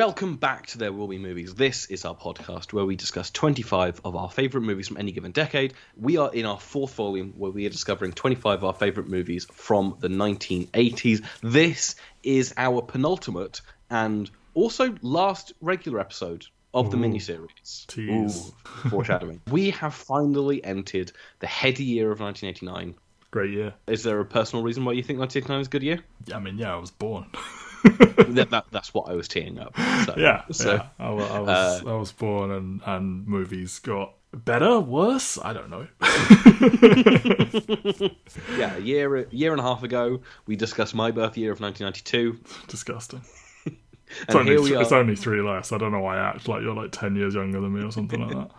Welcome back to There Will Be Movies. This is our podcast where we discuss 25 of our favourite movies from any given decade. We are in our fourth volume where we are discovering 25 of our favourite movies from the 1980s. This is our penultimate and also last regular episode of the Ooh. miniseries. Tease. Ooh, foreshadowing. we have finally entered the heady year of 1989. Great year. Is there a personal reason why you think 1989 is a good year? Yeah, I mean, yeah, I was born. that, that, that's what I was teeing up. So, yeah, So, yeah. I, I was, uh, I was born, and and movies got better, worse. I don't know. yeah, a year, a year and a half ago, we discussed my birth year of 1992. Disgusting. It's And only, here we th- it's only three less. I don't know why I act like you're like ten years younger than me or something like that.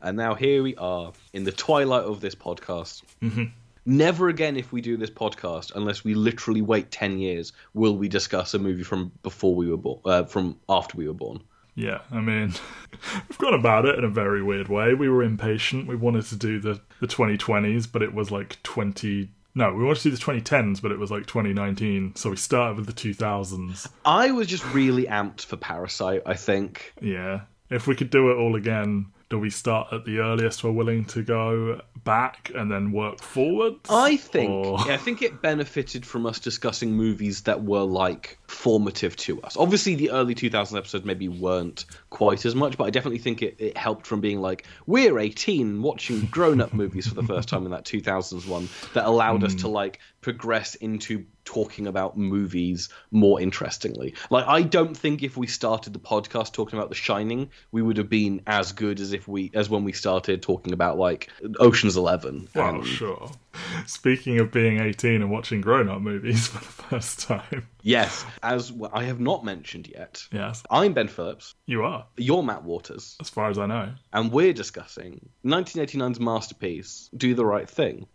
And now here we are in the twilight of this podcast. Mm-hmm. Never again, if we do this podcast, unless we literally wait 10 years, will we discuss a movie from before we were born, uh, from after we were born. Yeah, I mean, we've gone about it in a very weird way. We were impatient. We wanted to do the, the 2020s, but it was like 20. No, we wanted to do the 2010s, but it was like 2019. So we started with the 2000s. I was just really amped for Parasite, I think. Yeah. If we could do it all again, do we start at the earliest we're willing to go back and then work forward? I think Or- yeah, I think it benefited from us discussing movies that were like formative to us. Obviously, the early 2000s episodes maybe weren't quite as much, but I definitely think it, it helped from being like we're 18 watching grown-up movies for the first time in that 2000s one that allowed us hmm. to like progress into talking about movies more interestingly. Like I don't think if we started the podcast talking about The Shining, we would have been as good as if we as when we started talking about like Ocean's 11. Well, and- sure. Speaking of being 18 and watching grown up movies for the first time. Yes, as I have not mentioned yet, Yes, I'm Ben Phillips, you are, you're Matt Waters, as far as I know. and we're discussing 1989's masterpiece, Do the Right Thing.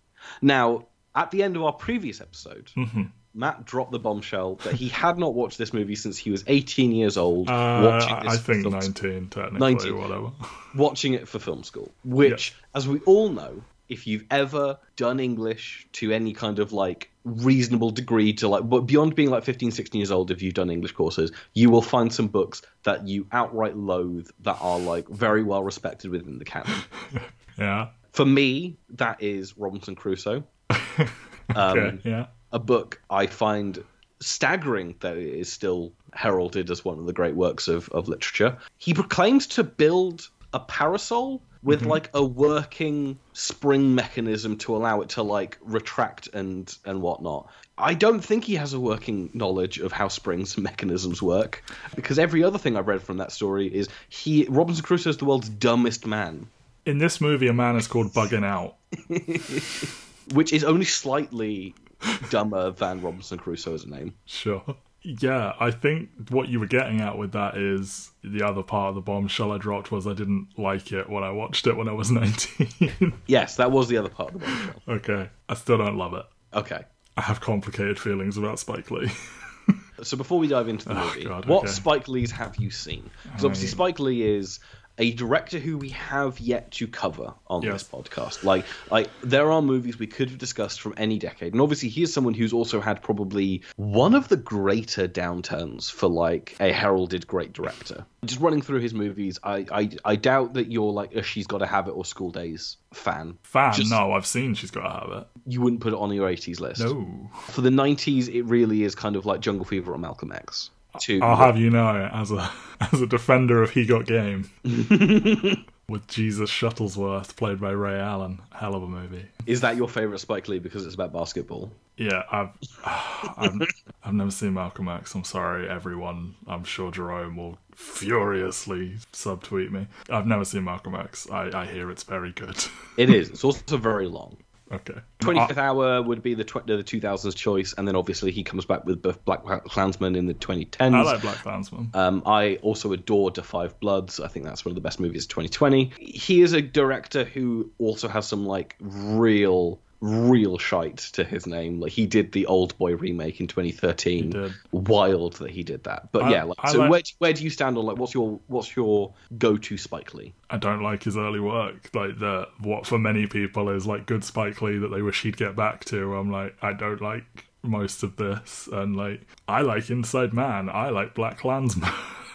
Now, at the end of our previous episode, Mm-hmm. Matt dropped the bombshell that he had not watched this movie since he was 18 years old, Uh, watching this I think 19, technically, 19. whatever. watching it for film school, which, as we all know, if you've ever done English to any kind of like reasonable degree to like, but beyond being like 15, 16 years old, if you've done English courses, you will find some books that you outright loathe that are like very well respected within the canon. Yeah. For me, that is Robinson Crusoe, Okay, Um, yeah. a book I find staggering that it is still heralded as one of the great works of, of literature. He proclaims to build a parasol with like a working spring mechanism to allow it to like retract and and whatnot. I don't think he has a working knowledge of how springs and mechanisms work because every other thing I've read from that story is he Robinson Crusoe is the world's dumbest man, In this movie, a man is called Bugging Out. Which is only slightly dumber than Robinson Crusoe as a name. Sure. Yeah, I think what you were getting at with that is the other part of the bombshell I dropped was I didn't like it when I watched it when I was 19. Yes, that was the other part of the bombshell. okay, I still don't love it. Okay. I have complicated feelings about Spike Lee. So before we dive into the oh, movie, Oh, God, what. Spike Lees have you seen? Because obviously Spike Lee is a director who we have yet to cover on Yes. this podcast. Like, like there are movies we could have discussed from any decade, and obviously he is someone who's also had probably one of the greater downturns for like a heralded great director. Just running through his movies, I I, I doubt that you're like a She's Got to Have It or School Daze fan. Fan? Just- no, I've seen She's Got to Have It. You wouldn't put it on your 80s list. No. For the 90s, it really is kind of like Jungle Fever or Malcolm X. To I'll have you know, as a as a defender of He Got Game, with Jesus Shuttlesworth, played by Ray Allen, hell of a movie. Is that your favorite Spike Lee because it's about basketball? Yeah, I've I've, I've never seen Malcolm X. I'm sorry, everyone. I'm sure Jerome will furiously subtweet me. I've never seen Malcolm X. I, I hear it's very good. It is. It's also very long. Okay. 25th Hour would be the tw- the 2000s choice, and then obviously he comes back with Black Klansman in the 2010s. I like Black Klansman. Um, I also adore Da Five Bloods. I think that's one of the best movies of 2020. He is a director who also has some like real, real shite to his name. Like he did the Old Boy remake in 2013. Wild that he did that. But I- yeah, like, I so like- where where do you stand on like what's your what's your go to Spike Lee? I don't like his early work. Like the what for many people is like good Spike Lee that they wish he'd get back to. I'm like, I don't like most of this, and like I like Inside Man. I like Black Klansman.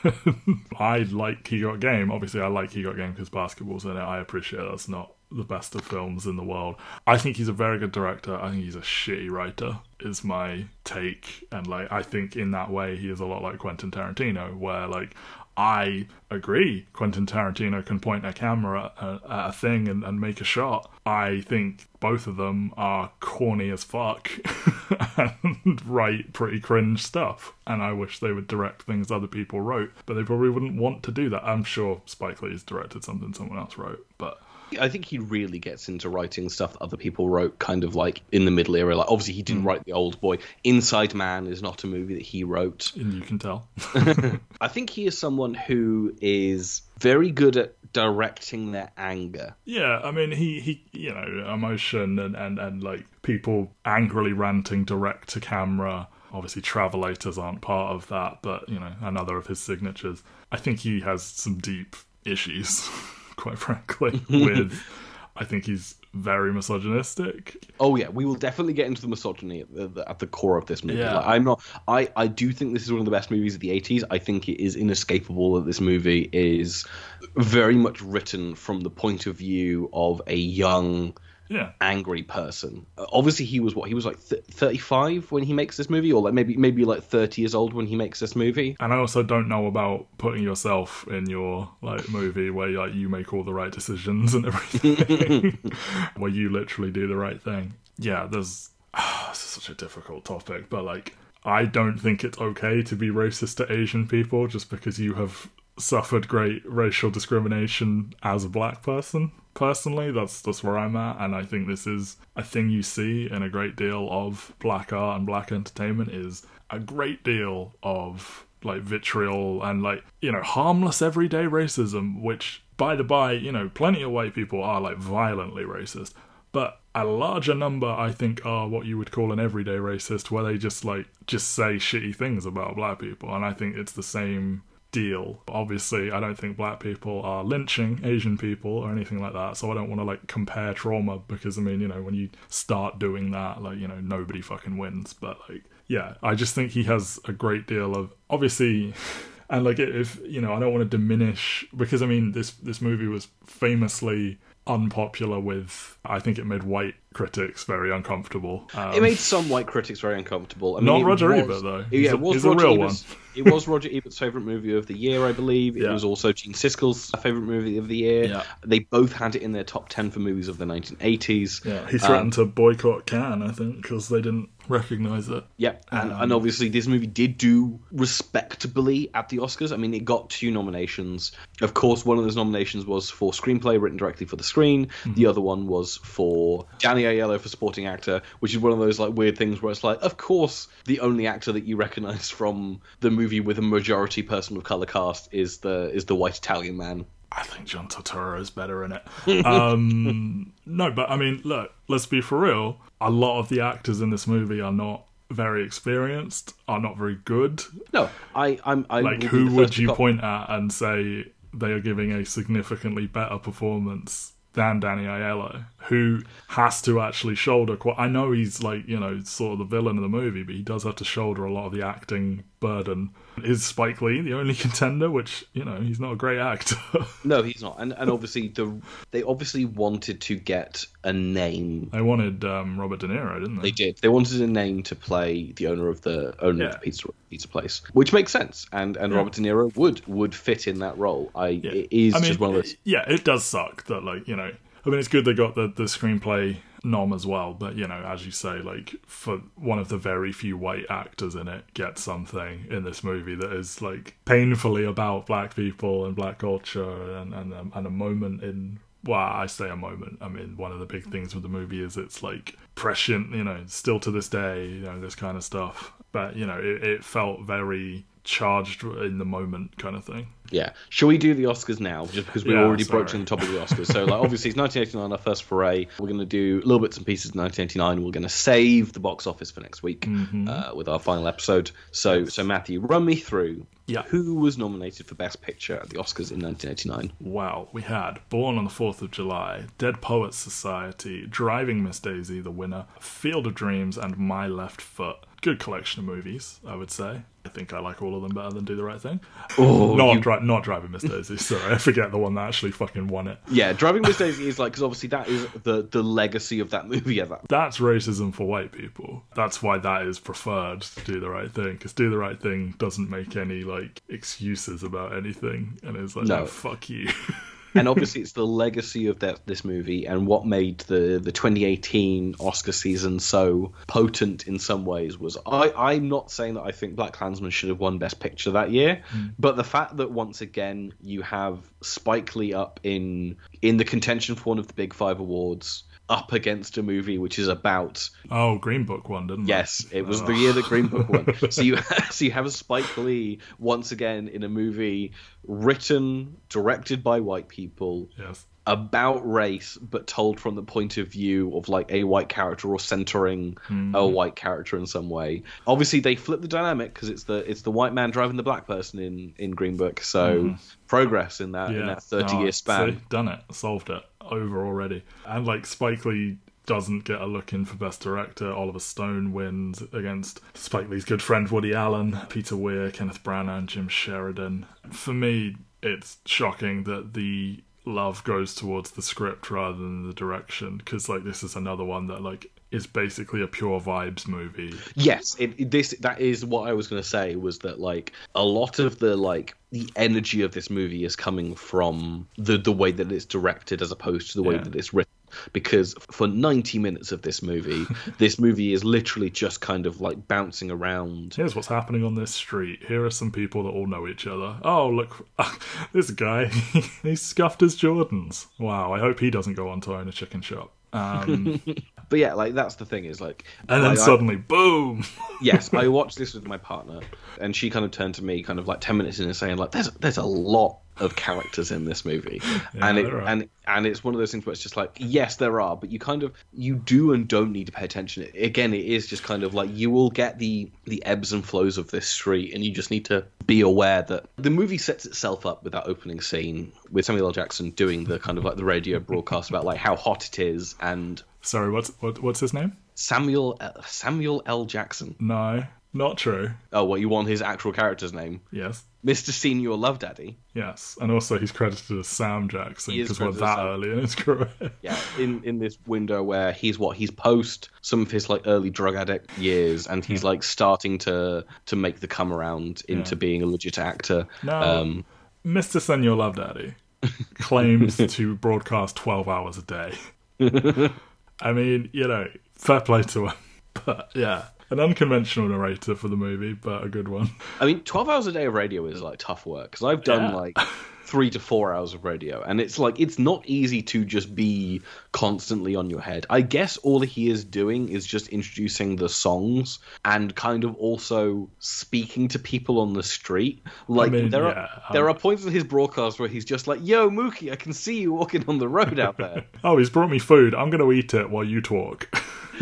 I like He Got Game. Obviously, I like He Got Game because basketball's in it. I appreciate that's not the best of films in the world. I think he's a very good director. I think he's a shitty writer, is my take. And, like, I think in that way, he is a lot like Quentin Tarantino, where, like, I agree Quentin Tarantino can point a camera at, a thing and, and, make a shot. I think both of them are corny as fuck and write pretty cringe stuff. And I wish they would direct things other people wrote, but they probably wouldn't want to do that. I'm sure Spike Lee's directed something someone else wrote, but I think he really gets into writing stuff that other people wrote, kind of like in the middle era. Like obviously he didn't mm. write The Old Boy. Inside Man is not a movie that he wrote, and you can tell. I think he is someone who is very good at directing their anger. Yeah, I mean he he you know emotion and and and like people angrily ranting direct to camera. Obviously, Travelators aren't part of that, but you know another of his signatures. I think he has some deep issues. quite frankly, with I think he's very misogynistic. Oh yeah, we will definitely get into the misogyny at the, at the core of this movie. Yeah. Like, I'm not. I I do think this is one of the best movies of the 80s. I think it is inescapable that this movie is very much written from the point of view of a young yeah. angry person. Uh, obviously, he was what he was like th- 35 when he makes this movie, or like maybe maybe like 30 years old when he makes this movie. And I also don't know about putting yourself in your like movie where like you make all the right decisions and everything, where you literally do the right thing. Yeah, there's oh, this is such a difficult topic, but like I don't think it's okay to be racist to Asian people just because you have suffered great racial discrimination as a black person. Personally that's that's where i'm at and i think this is a thing you see in a great deal of black art and black entertainment is a great deal of like vitriol and like you know harmless everyday racism which by the by you know plenty of white people are like violently racist. But a larger number i think are what you would call an everyday racist where they just like just say shitty things about black people and i think it's the same deal. Obviously, I don't think black people are lynching Asian people or anything like that, so I don't want to like compare trauma because I mean, you know, when you start doing that, like, you know, nobody fucking wins. But like, yeah, I just think he has a great deal of obviously and like if you know, I don't want to diminish because I mean this this movie was famously unpopular with I think it made white critics very uncomfortable. Um, it made some white critics very uncomfortable. I mean, not Roger was, Ebert though. He's yeah, it was Roger a real Ebert's, one. it was Roger Ebert's favorite movie of the year, I believe. It yeah. was also Gene Siskel's favorite movie of the year. Yeah. They both had it in their top ten for movies of the 1980s. Yeah, he threatened um, to boycott Cannes, I think, because they didn't recognize it. Yeah, and, um, and obviously this movie did do respectably at the Oscars. I mean, it got two nominations. Of course, one of those nominations was for screenplay written directly for the screen. Mm-hmm. The other one was for Danny Aiello for supporting actor, which is one of those like weird things where it's like, of course, the only actor that you recognize from the movie with a majority person of color cast is the is the white Italian man. I think John Turturro is better in it. Um, no, but I mean, look, let's be for real. A lot of the actors in this movie are not very experienced, are not very good. No, I, I'm. I like, who would you point at and say they are giving a significantly better performance than Danny Aiello, who has to actually shoulder quite. I know he's like you know sort of the villain of the movie, but he does have to shoulder a lot of the acting burden. Is Spike Lee the only contender? Which you know he's not a great actor. no, he's not, and and obviously the they obviously wanted to get a name. They wanted um, Robert De Niro, didn't they? They did. They wanted a name to play the owner of the owner yeah. of the pizza pizza place, which makes sense, and and yeah. Robert De Niro would would fit in that role. I yeah. it is I mean, just one of those. Yeah, it does suck that like you know. I mean, it's good they got the the screenplay nom as well. But you know, as you say, like for one of the very few white actors in it, get something in this movie that is like painfully about black people and black culture and and, um, and a moment in well, I say a moment. I mean, one of the big things with the movie is it's like prescient, you know, still to this day, you know, this kind of stuff. But, you know, it, it felt very charged in the moment kind of thing. Yeah. Shall we do the Oscars now? Just because we're yeah, already sorry. broaching the topic of the Oscars. So, like, obviously, it's 1989, our first foray. We're going to do little bits and pieces of 1989. We're going to save the box office for next week mm-hmm. uh, with our final episode. So, so Matthew, run me through yeah. who was nominated for Best Picture at the Oscars in 1989. Wow. We had Born on the 4th of July, Dead Poets Society, Driving Miss Daisy, the winner, Field of Dreams, and My Left Foot good collection of movies, I would say. I think I like all of them better than Do the Right Thing. Oh, not you- dri- not Driving Miss Daisy. Sorry, I forget the one that actually fucking won it. Yeah, Driving Miss Daisy is like because obviously that is the the legacy of that movie. Yeah, that That's racism for white people. That's why that is preferred to Do the Right Thing because Do the Right Thing doesn't make any like excuses about anything and it's like, No. "Oh, fuck you. and obviously it's the legacy of that this movie and what made the the 2018 Oscar season so potent in some ways was I I'm not saying that I think Black Klansman should have won Best Picture that year, hmm. but the fact that once again you have Spike Lee up in in the contention for one of the big five awards up against a movie which is about oh, Green Book one, didn't it? Yes, it was the oh. year that Green Book won. So you so you have Spike Lee once again in a movie written, directed by white people Yes. About race, but told from the point of view of like a white character or centering a hmm. white character in some way. Obviously, they flip the dynamic because it's the it's the white man driving the black person in in Green Book. So hmm. progress in that in Yeah. that thirty Oh, year span. see, done it. Solved it. Over already. And like Spike Lee doesn't get a look in for Best Director. Oliver Stone wins against Spike Lee's good friend Woody Allen, Peter Weir, Kenneth Branagh, and Jim Sheridan. For me, it's shocking that the love goes towards the script rather than the direction because like this is another one that like is basically a pure vibes movie Yes, it, it- this that is what I was going to say was that like a lot of the like the energy of this movie is coming from the the way that it's directed as opposed to the way Yeah. that it's written. Because for 90 minutes of this movie, this movie is literally just kind of like bouncing around. Here's what's happening on this street. Here are some people that all know each other. Oh, look, this guy, he scuffed his Jordans. Wow, I hope he doesn't go on to own a chicken shop. Um, But yeah, like that's the thing is like, and then like, I- suddenly, boom! yes, I watched this with my partner, and she kind of turned to me, kind of like ten minutes in, and saying like, "There's there's a lot of characters in this movie," and it and and it's one of those things where it's just like, yes, there are, but you kind of you do and don't need to pay attention. Again, it is just kind of like you will get the the ebbs and flows of this street, and you just need to be aware that the movie sets itself up with that opening scene with Samuel L. Jackson doing the kind of like the radio broadcast about like how hot it is, and Sorry, what's what, what's his name? Samuel Samuel L. Jackson. No, not true. Oh, what you want his actual character's name? Yes, Mr. Senor Love Daddy. yes, and also he's credited as Sam Jackson because we're that early in his career. Yeah, in in this window where he's what he's post some of his like early drug addict years, and he's like starting to to make the come around into Yeah. being a legit actor. No. Um, Mr. Senor Love Daddy claims to broadcast 12 hours a day. I mean, you know, fair play to him. But yeah, an unconventional narrator for the movie, but a good one. I mean, twelve hours a day of radio is like tough work because I've done Yeah. like three to four hours of radio, and it's like it's not easy to just be constantly on your head. I guess all he is doing is just introducing the songs and kind of also speaking to people on the street. Like mean, there yeah, are there are points in his broadcast where he's just like, "Yo, Mookie, I can see you walking on the road out there." Oh, he's brought me food. I'm going to eat it while you talk.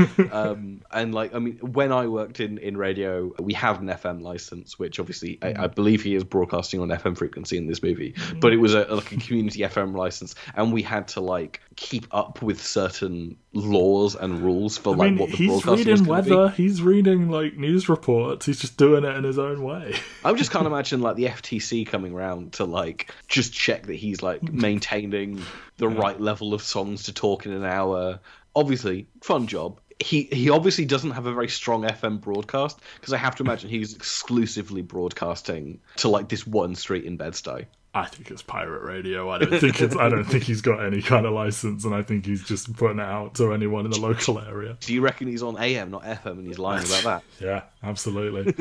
um, and like I mean, when I worked in, in radio, we have an FM license, which obviously I, I mm. believe he is broadcasting on FM frequency in this movie, mm. But it was a like a community FM license, and we had to like keep up with certain laws and rules for I like mean, what the he's broadcast was reading weather, be. he's reading like news reports, he's just doing it in his own way. I just can't imagine like the FTC coming around to like just check that he's like mm. maintaining the right level of songs to talk in an hour. Obviously, fun job. He he obviously doesn't have a very strong FM broadcast because I have to imagine he's exclusively broadcasting to like this one street in Bed-Stuy. I think it's pirate radio. I don't think it's. I don't think he's got any kind of license, and I think he's just putting it out to anyone in the local area. Do you reckon he's on AM, not FM, and he's lying about that? Yeah, absolutely.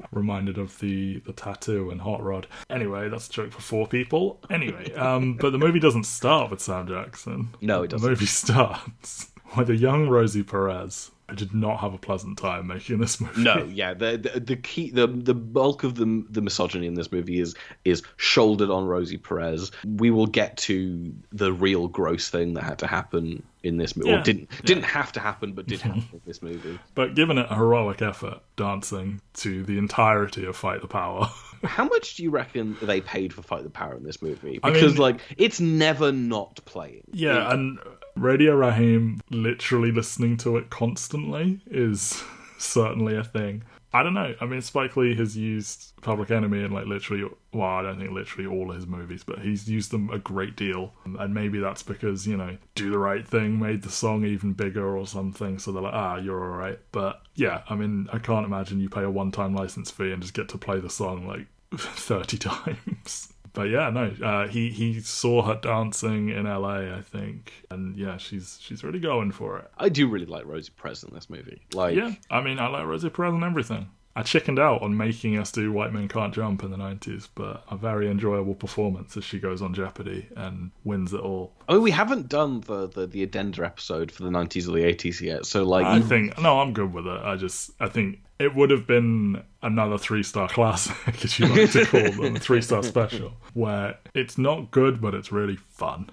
Reminded of the the tattoo and hot rod. Anyway, that's a joke for four people. Anyway, um, but the movie doesn't start with Sam Jackson. No, it doesn't. The movie starts with a young Rosie Perez. I did not have a pleasant time making this movie. No, yeah, the, the the key, the the bulk of the the misogyny in this movie is is shouldered on Rosie Perez. We will get to the real gross thing that had to happen in this movie, Yeah. or didn't didn't have to happen, but did happen in this movie. But given it a heroic effort, dancing to the entirety of Fight the Power. How much do you reckon they paid for Fight the Power in this movie? I Because mean- like it's never not playing. Yeah, and Radio Raheem literally listening to it constantly is certainly a thing. I don't know. I mean, Spike Lee has used Public Enemy in like literally, well, I don't think literally all of his movies, but he's used them a great deal. And maybe that's because, you know, Do the Right Thing made the song even bigger or something. So they're like, ah, you're all right. But yeah, I mean, I can't imagine you pay a one time license fee and just get to play the song like 30 times but yeah, no, uh, he he saw her dancing in L.A. I think, and yeah, she's she's really going for it. I do really like Rosie Perez in this movie. Like, yeah, I mean, I like Rosie Perez and everything. I chickened out on making us do White Men Can't Jump in the 90s, but a very enjoyable performance as she goes on Jeopardy and wins it all. I mean, we haven't done the, the, the addenda episode for the 90s or the 80s yet, so like. I think, no, I'm good with it. I just, I think it would have been another three star classic, as you like to call them, a three star special, where it's not good, but it's really fun.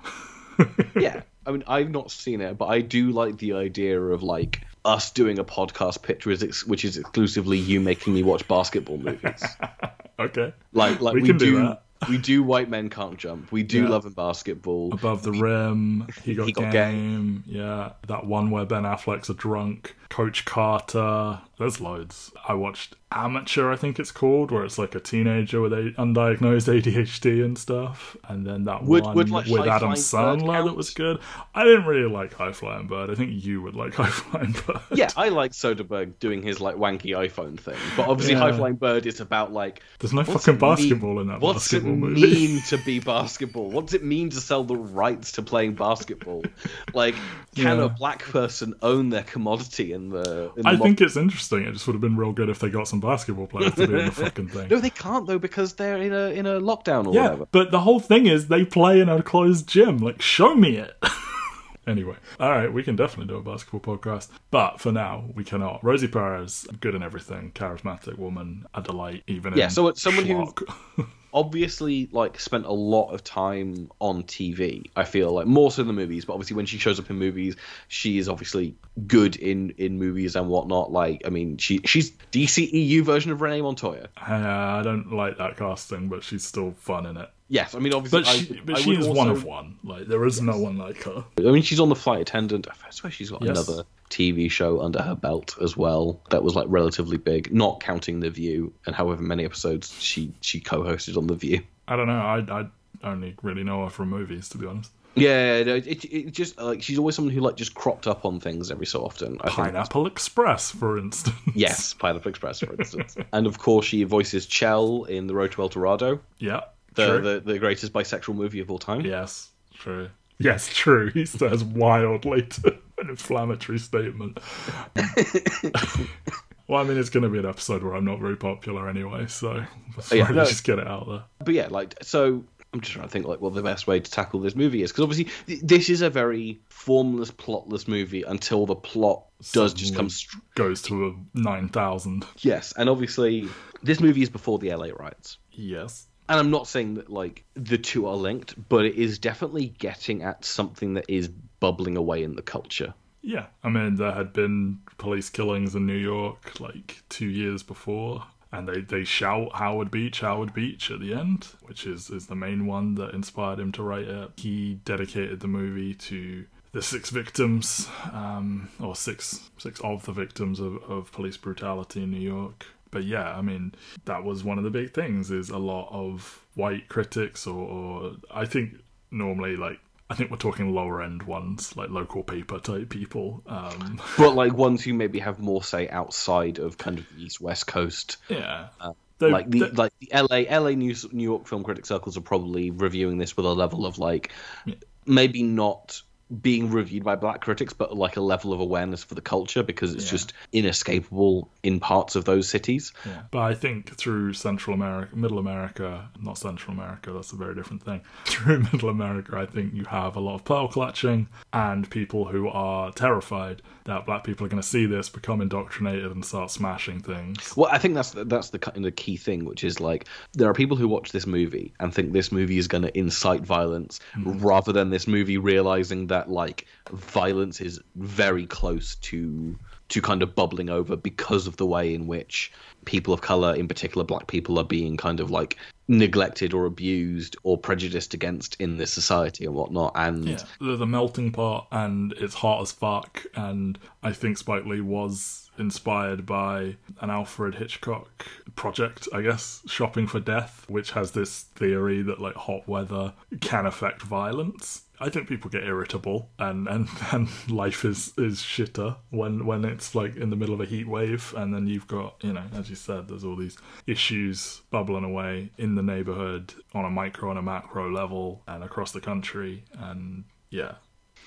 yeah. I mean, I've not seen it, but I do like the idea of like us doing a podcast pitch, which is exclusively you making me watch basketball movies. okay. Like, like we, we can do, do we do white men can't jump. We do yeah. love and basketball. Above the rim, he got, he got game. game. Yeah, that one where Ben Affleck's a drunk. Coach Carter. There's loads. I watched Amateur, I think it's called, where it's like a teenager with a undiagnosed ADHD and stuff. And then that would, one would like with Adam Sandler that was good. I didn't really like High Flying Bird. I think you would like High Flying Bird. Yeah, I like Soderbergh doing his like wanky iPhone thing, but obviously yeah. High Flying Bird is about like there's no fucking basketball mean, in that. What's basketball it mean to be basketball? What does it mean to sell the rights to playing basketball? Like, can yeah. a black person own their commodity in the? In the I think it's interesting. It just would have been real good if they got some basketball players to be in the fucking thing. No, they can't though because they're in a in a lockdown or yeah, whatever. but the whole thing is they play in a closed gym. Like, show me it. anyway, all right, we can definitely do a basketball podcast, but for now we cannot. Rosie Perez, good in everything, charismatic woman, a delight, even yeah. so it's someone who obviously like spent a lot of time on TV. I feel like more so than the movies, but obviously when she shows up in movies, she is obviously good in in movies and whatnot. Like I mean, she she's DCEU version of Renee Montoya. Uh, I don't like that casting, but she's still fun in it. Yes, I mean obviously, but she, I, but I she is also... one of one. Like there is yes. no one like her. I mean, she's on the flight attendant. I swear she's got yes. another TV show under her belt as well that was like relatively big, not counting The View and however many episodes she she co-hosted on The View. I don't know. I I only really know her from movies, to be honest. Yeah, it, it, it just like she's always someone who like just cropped up on things every so often. I Pineapple Express, for instance. Yes, Pineapple Express, for instance. and of course, she voices Chel in The Road to El Dorado. Yeah, the, the the greatest bisexual movie of all time. Yes, true. Yes, true. He says wildly to an inflammatory statement. well, I mean, it's going to be an episode where I'm not very popular anyway, so oh, yeah, no, just get it out there. But yeah, like so. I'm just trying to think like what the best way to tackle this movie is because obviously this is a very formless, plotless movie until the plot does just come st- goes to a nine thousand. Yes, and obviously this movie is before the LA riots. Yes, and I'm not saying that like the two are linked, but it is definitely getting at something that is bubbling away in the culture. Yeah, I mean there had been police killings in New York like two years before, and they, they shout Howard Beach, Howard Beach at the end, which is, is the main one that inspired him to write it. He dedicated the movie to the six victims, um, or six six of the victims of, of police brutality in New York but yeah, I mean, that was one of the big things. Is a lot of white critics, or, or I think normally like I think we're talking lower end ones, like local paper type people. Um, but like ones who maybe have more say outside of kind of the East West Coast. Yeah. Uh, like the like the LA LA New, New York film critic circles are probably reviewing this with a level of like yeah. maybe not being reviewed by black critics, but like a level of awareness for the culture because it's yeah. just inescapable in parts of those cities. Yeah. But I think through Central America, Middle America, not Central America, that's a very different thing. Through Middle America, I think you have a lot of pearl clutching and people who are terrified that black people are going to see this, become indoctrinated, and start smashing things. Well, I think that's that's the kind of key thing, which is like there are people who watch this movie and think this movie is going to incite violence, mm. rather than this movie realizing that that like violence is very close to to kind of bubbling over because of the way in which people of color, in particular black people, are being kind of like neglected or abused or prejudiced against in this society and whatnot. And yeah, melting pot, and it's hot as fuck. And I think Spike Lee was inspired by an Alfred Hitchcock project, I guess, Shopping for Death, which has this theory that like hot weather can affect violence. I think people get irritable and, and, and life is, is shitter when, when it's like in the middle of a heat wave and then you've got, you know, as you said, there's all these issues bubbling away in the neighborhood on a micro and a macro level and across the country and yeah.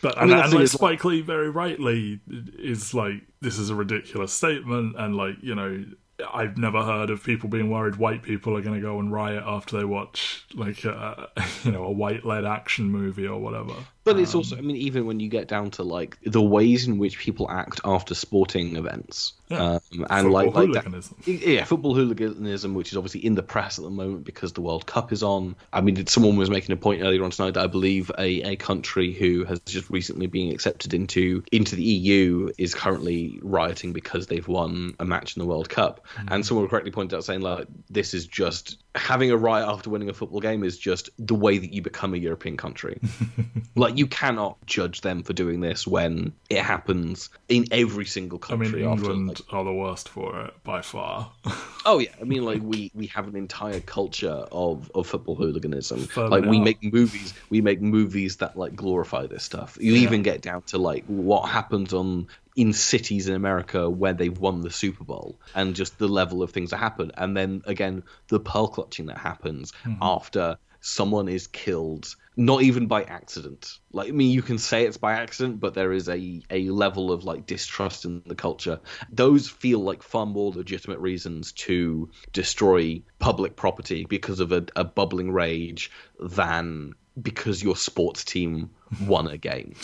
But I mean, and, and like is, like- Spike Lee very rightly is like this is a ridiculous statement and like, you know, I've never heard of people being worried white people are going to go and riot after they watch like uh, a, you know a white led action movie or whatever. But it's also, I mean, even when you get down to like the ways in which people act after sporting events, Yeah. um, and Football like, like that- yeah, football hooliganism, which is obviously in the press at the moment because the World Cup is on. I mean, someone was making a point earlier on tonight that I believe a, a country who has just recently been accepted into into the EU is currently rioting because they've won a match in the World Cup. And someone correctly pointed out saying like this is just having a riot after winning a football game is just the way that you become a European country. like you cannot judge them for doing this when it happens in every single country. I mean, after, England like, are the worst for it by far. Oh yeah, I mean like we we have an entire culture of of football hooliganism. Firm like we up. make movies, we make movies that like glorify this stuff. You even get down to like what happens on in cities in America where they've won the Super Bowl and just the level of things that happen. And then again, the pearl clutching that happens hmm. after someone is killed not even by accident. Like i mean you can say it's by accident but there is a a level of like distrust in the culture. Those feel like far more legitimate reasons to destroy public property because of a, a bubbling rage than because your sports team won a game.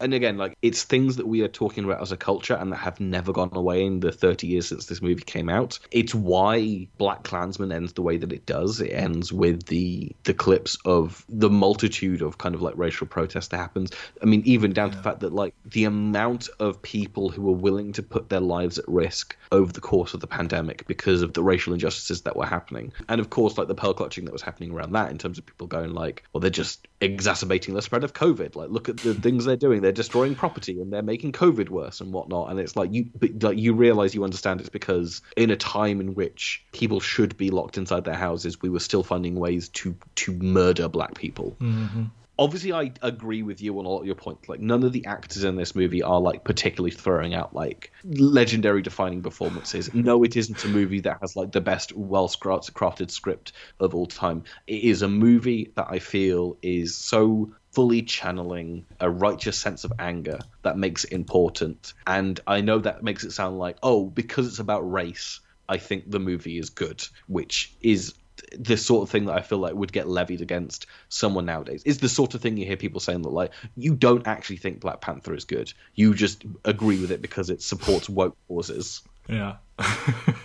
And again, like it's things that we are talking about as a culture and that have never gone away in the 30 years since this movie came out. It's why Black Klansman ends the way that it does. It ends with the the clips of the multitude of kind of like racial protest that happens. I mean, even down to the fact that like the amount of people who were willing to put their lives at risk over the course of the pandemic because of the racial injustices that were happening. And of course, like the pearl clutching that was happening around that in terms of people going like, well, they're just exacerbating the spread of COVID. Like, look at the things they're doing. They're destroying property and they're making COVID worse and whatnot. And it's like you, like you realize you understand it's because in a time in which people should be locked inside their houses, we were still finding ways to to murder black people mm-hmm. obviously I agree with you on all your points. Like none of the actors in this movie are like particularly throwing out like legendary defining performances. No, it isn't a movie that has like the best well crafted script of all time. It is a movie that I feel is so fully channeling a righteous sense of anger that makes it important. And I know that makes it sound like, oh, because it's about race, I think the movie is good, which is the sort of thing that I feel like would get levied against someone nowadays. Is the sort of thing you hear people saying that like you don't actually think Black Panther is good. You just agree with it because it supports woke causes. yeah.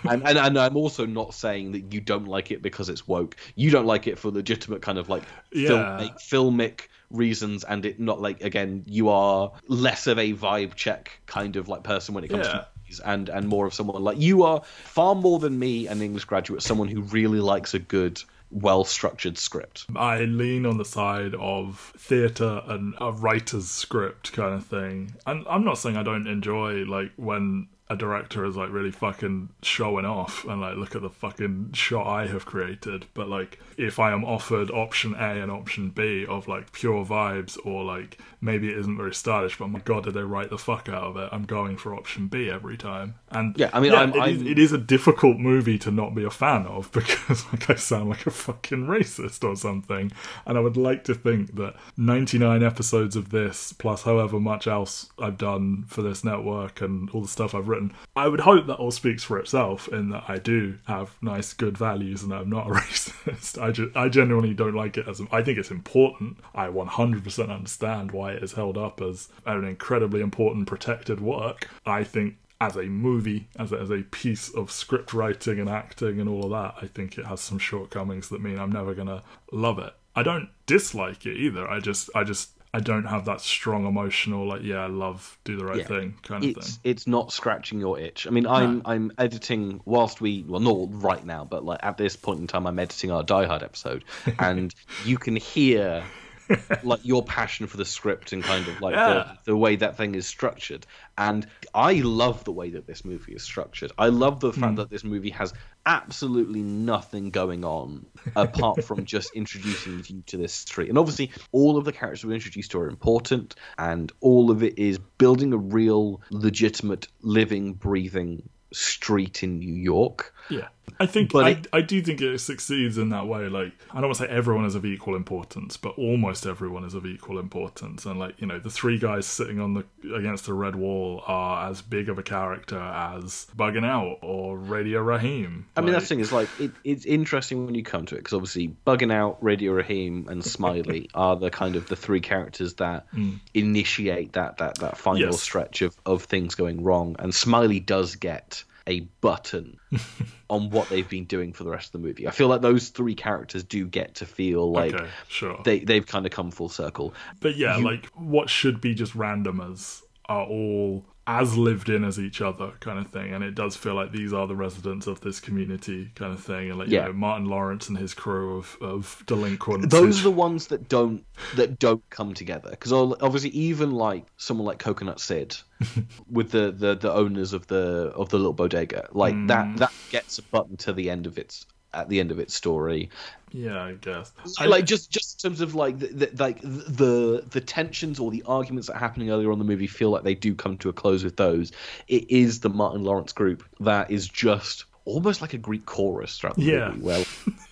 And, and and I'm also not saying that you don't like it because it's woke. You don't like it for legitimate kind of like Yeah. filmic, filmic reasons, and it not like again you are less of a vibe check kind of like person when it comes Yeah. to movies, and and more of someone like you are far more than me, an English graduate, someone who really likes a good, well structured script. I lean on the side of theatre and a writer's script kind of thing. And I'm not saying I don't enjoy like when a director is like really fucking showing off and like look at the fucking shot I have created. But like if I am offered option A and option B of like pure vibes or like maybe it isn't very stylish, but my god, did they write the fuck out of it? I'm going for option B every time. And Yeah, I mean, I'm- it is- I'm- it is a difficult movie to not be a fan of because like I sound like a fucking racist or something. And I would like to think that 99 episodes of this plus however much else I've done for this network and all the stuff I've written, I would hope that all speaks for itself in that I do have nice good values and I'm not a racist. I ju- I genuinely don't like it as I think it's important. I 100% understand why it is held up as an incredibly important protected work. I think as a movie, as a, as a piece of script writing and acting and all of that, I think it has some shortcomings that mean I'm never gonna love it. I don't dislike it either. I just, I just, I don't have that strong emotional like, yeah, I love, do the right Yeah. thing kind of It's thing. it's not scratching your itch. I mean, I'm I'm editing whilst we well not right now, but like at this point in time, I'm editing our Die Hard episode, and you can hear like your passion for the script and kind of like Yeah. the, the way that thing is structured. And I love the way that this movie is structured. I love the fact hmm. that this movie has absolutely nothing going on apart from just introducing you to this street. And obviously, all of the characters we're introduced to are important, and all of it is building a real, legitimate, living, breathing street in New York. Yeah. I think But I, it- I do think it succeeds in that way. Like I don't want to say everyone is of equal importance, but almost everyone is of equal importance. And like you know, the three guys sitting on the against the red wall are as big of a character as Bugging Out or Radio Raheem. I mean, Like, that's the thing is like it, it's interesting when you come to it because obviously bugging out, Radio Raheem, and Smiley are the kind of the three characters that mm. initiate that that that final Yes. stretch of of things going wrong, and Smiley does get a button on what they've been doing for the rest of the movie. I feel like those three characters do get to feel like okay, sure. they they've kind of come full circle. But yeah, like what should be just randomers are all as lived in as each other kind of thing. And it does feel like these are the residents of this community kind of thing. And like Yeah. you know martin lawrence and his crew of, of delinquents those are the ones that don't that don't come together. Because obviously even like someone like coconut sid with the, the the owners of the of the little bodega like that mm. that gets a button to the end of its at the end of its story. Yeah i guess. I, like just just in terms of like the, the like the the tensions or the arguments that are happening earlier on in the movie feel like they do come to a close with those. It is the martin lawrence group that is just almost like a greek chorus throughout the Yeah. movie well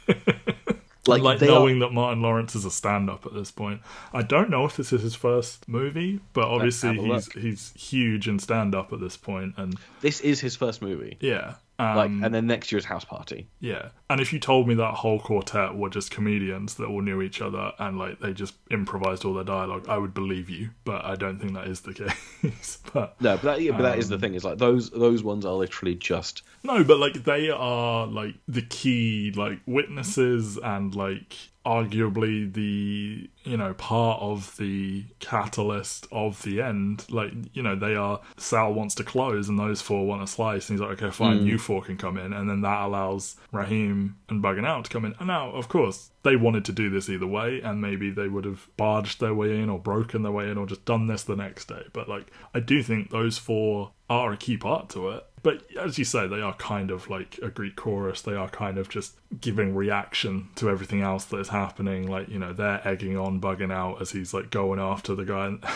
like, like they are- knowing that Martin Lawrence is a stand-up at this point. I don't know if this is his first movie, but obviously have a he's he's huge in stand-up at this point, and this is his first movie. Yeah, um, like and then next year's house party yeah. And if you told me that whole quartet were just comedians that all knew each other and like they just improvised all their dialogue, I would believe you. But I don't think that is the case. but No, but that, yeah, but that is Um, the thing. Is like those those ones are literally just No, but like they are like the key like witnesses and like arguably the you know part of the catalyst of the end. Like you know they are sal wants to close and those four want to slice. And he's like okay fine mm. you four can come in. And then that allows raheem and bugging out to come in. And now of course they wanted to do this either way. And maybe they would have barged their way in or broken their way in or just done this the next day. But like i do think those four are a key part to it but as you say, they are kind of like a Greek chorus. They are kind of just giving reaction to everything else that is happening. Like, you know, they're egging on, bugging out as he's like going after the guy.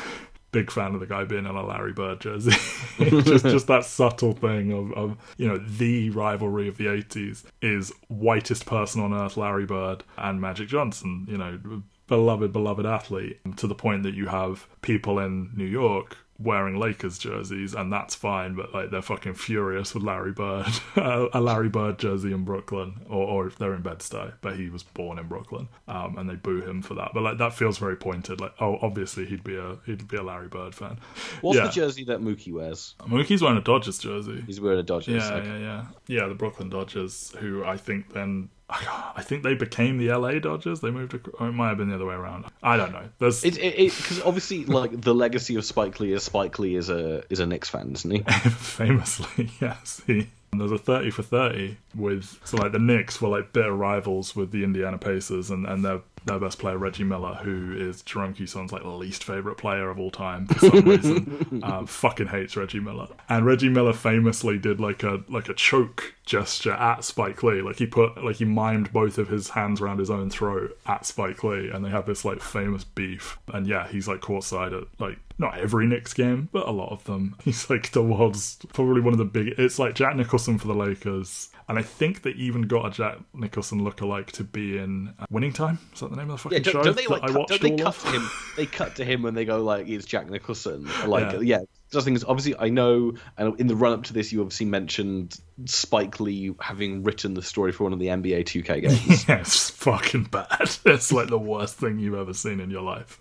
Big fan of the guy being on a Larry Bird jersey. just, just that subtle thing of, of, you know, the rivalry of the 80s is whitest person on earth, Larry Bird, and Magic Johnson, you know, beloved, beloved athlete, to the point that you have people in New York wearing Lakers jerseys, and that's fine, but like they're fucking furious with Larry Bird, a Larry Bird jersey in Brooklyn, or, or if they're in Bed-Stuy, but he was born in Brooklyn, um, and they boo him for that. But like that feels very pointed. Like, oh, obviously he'd be a he'd be a Larry Bird fan. what's yeah, the jersey that Mookie wears? Mookie's wearing a Dodgers jersey. He's wearing a Dodgers. Yeah, okay. yeah, yeah, yeah. The Brooklyn Dodgers, who I think then. I think they became the LA Dodgers. They moved. Across, oh, it might have been the other way around. I don't know. There's It because obviously like the legacy of Spike Lee is Spike Lee is a is a Knicks fan, isn't he? famously, yes. He, there's a 30 for 30 with, so like the Knicks were like bitter rivals with the Indiana Pacers and, and their, their best player, Reggie Miller, who is Jerome Cuson's like least favorite player of all time for some reason. um, fucking hates Reggie Miller. And Reggie Miller famously did like a, like a choke gesture at Spike Lee. Like he put, like he mimed both of his hands around his own throat at Spike Lee and they have this like famous beef. And yeah, he's like courtside at like not every Knicks game, but a lot of them. He's like the world's probably one of the big. It's like Jack Nicholson for the Lakers, and I think they even got a Jack Nicholson lookalike to be in uh, Winning Time. Is that the name of the Yeah, fucking don't, show don't they like I watched don't they all cut of? to him? They cut to him when they go like it's Jack Nicholson. Like Yeah. yeah, just things. Obviously, I know, and in the run up to this, you obviously mentioned Spike Lee having written the story for one of the NBA 2K games. Yeah, it's fucking bad. It's like the worst thing you've ever seen in your life.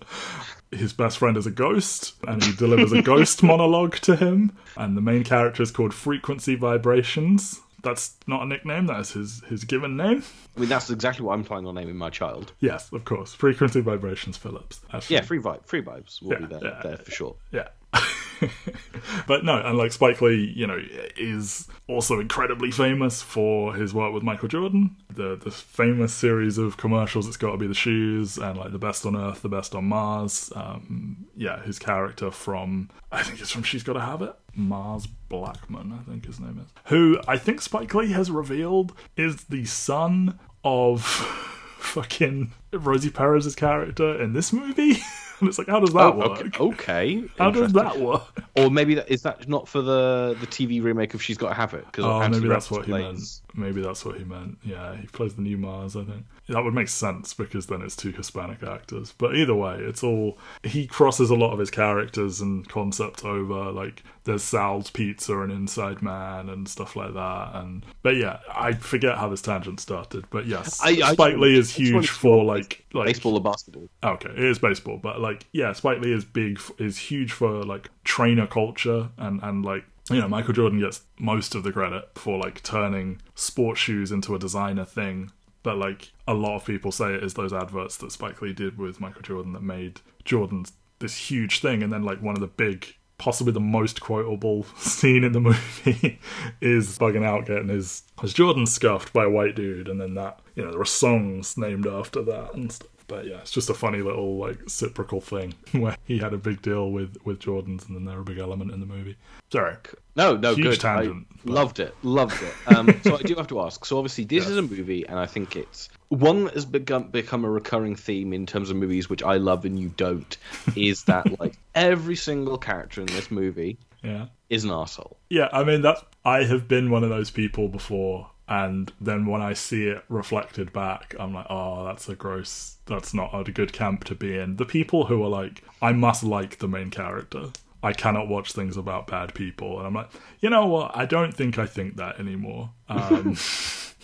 His best friend is a ghost, and he delivers a ghost monologue to him. And the main character is called Frequency Vibrations. That's not a nickname, that is his, his given name. I mean, that's exactly what I'm planning on naming my child. Yes, of course. Frequency Vibrations Phillips. Actually. Yeah, free vibe, free vibes will Yeah, be there, yeah. there for sure. Yeah. but no, and like Spike Lee, you know, is also incredibly famous for his work with Michael Jordan. The the famous series of commercials. It's got to be the shoes and like the best on Earth, the best on Mars. Um, yeah, his character from I think it's from She's Got to Have It. Mars Blackmon, I think his name is. Who I think Spike Lee has revealed is the son of fucking Rosie Perez's character in this movie. and it's like, how does that Oh, work? okay. okay. How does that work? Or maybe that is that not for the the TV remake of She's Got to Have It? Because Oh, maybe that's what he meant. Maybe that's what he meant. Yeah, he plays the new Mars, I think. That would make sense because then it's two Hispanic actors. But either way, it's all. He crosses a lot of his characters and concepts over. Like, there's Sal's Pizza and Inside Man and stuff like that. And But yeah, I forget how this tangent started. But yes, I- I Spike just- Lee I is huge for, know like. like Baseball or basketball? Oh, okay, it is baseball, but like, yeah, Spike Lee is big, is huge for like trainer culture, and and like, you know, Michael Jordan gets most of the credit for like turning sports shoes into a designer thing. But like, a lot of people say it is those adverts that Spike Lee did with Michael Jordan that made Jordan this huge thing, and then like one of the big. Possibly the most quotable scene in the movie is bugging out getting his his Jordan scuffed by a white dude, and then that you know there are songs named after that and stuff. But yeah, it's just a funny little like reciprocal thing where he had a big deal with with Jordans, and then they're a big element in the movie. Sorry, No, no, Huge good. tangent, I but- loved it, loved it. Um, so I do have to ask. So obviously, this is a movie, and I think it's one that has become become a recurring theme in terms of movies which I love and you don't. Is that like every single character in this movie yeah, is an asshole? yeah. I mean that I have been one of those people before, and then when I see it reflected back, I'm like, oh, that's a gross. That's not a good camp to be in. The people who are like, I must like the main character. I cannot watch things about bad people, and I'm like, you know what? I don't think I think that anymore. Um,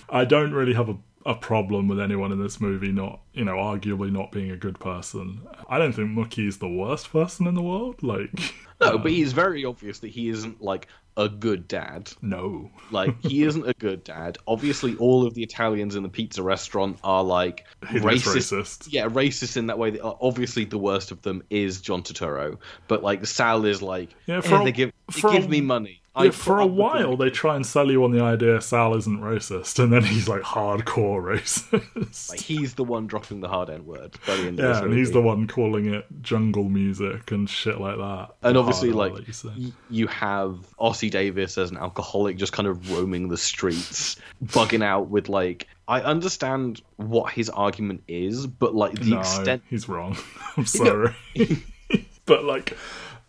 I don't really have a, a problem with anyone in this movie not, you know, arguably not being a good person. I don't think Mookie is the worst person in the world. Like, No, but um, he's very obvious that he isn't like a good dad. no. Like he isn't a good dad. Obviously, all of the Italians in the pizza restaurant are like racist. racist. Yeah, racist in that way. That, obviously, the worst of them is John Turturro, but like Sal is like, Yeah, eh, for a- they give they give me money. I Yeah, for a while they try and sell you on the idea Sal isn't racist, and then he's like hardcore racist. Like, he's the one dropping the hard N word by the end of yeah, and he's the one calling it jungle music and shit like that. And obviously, hard like you you have Ossie Davis as an alcoholic, just kind of roaming the streets, bugging out with like. I understand what his argument is, but like the no, extent he's wrong. I'm sorry, but like,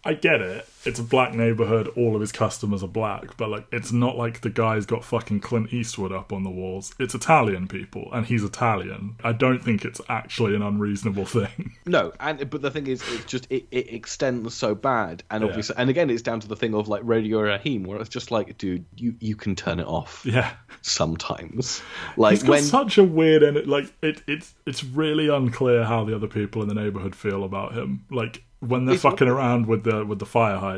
I get it. It's a black neighborhood. All of his customers are black, but like, it's not like the guy's got fucking Clint Eastwood up on the walls. It's Italian people, and he's Italian. I don't think it's actually an unreasonable thing. No, and but the thing is, it's just it, it extends so bad, and Yeah. obviously, and again, it's down to the thing of like Radio Raheem, where it's just like, dude, you you can turn it off yeah. sometimes. Like He's got when such a weird and like it, it's it's really unclear how the other people in the neighborhood feel about him. Like when they're It's- fucking around with the with the fire hydrant,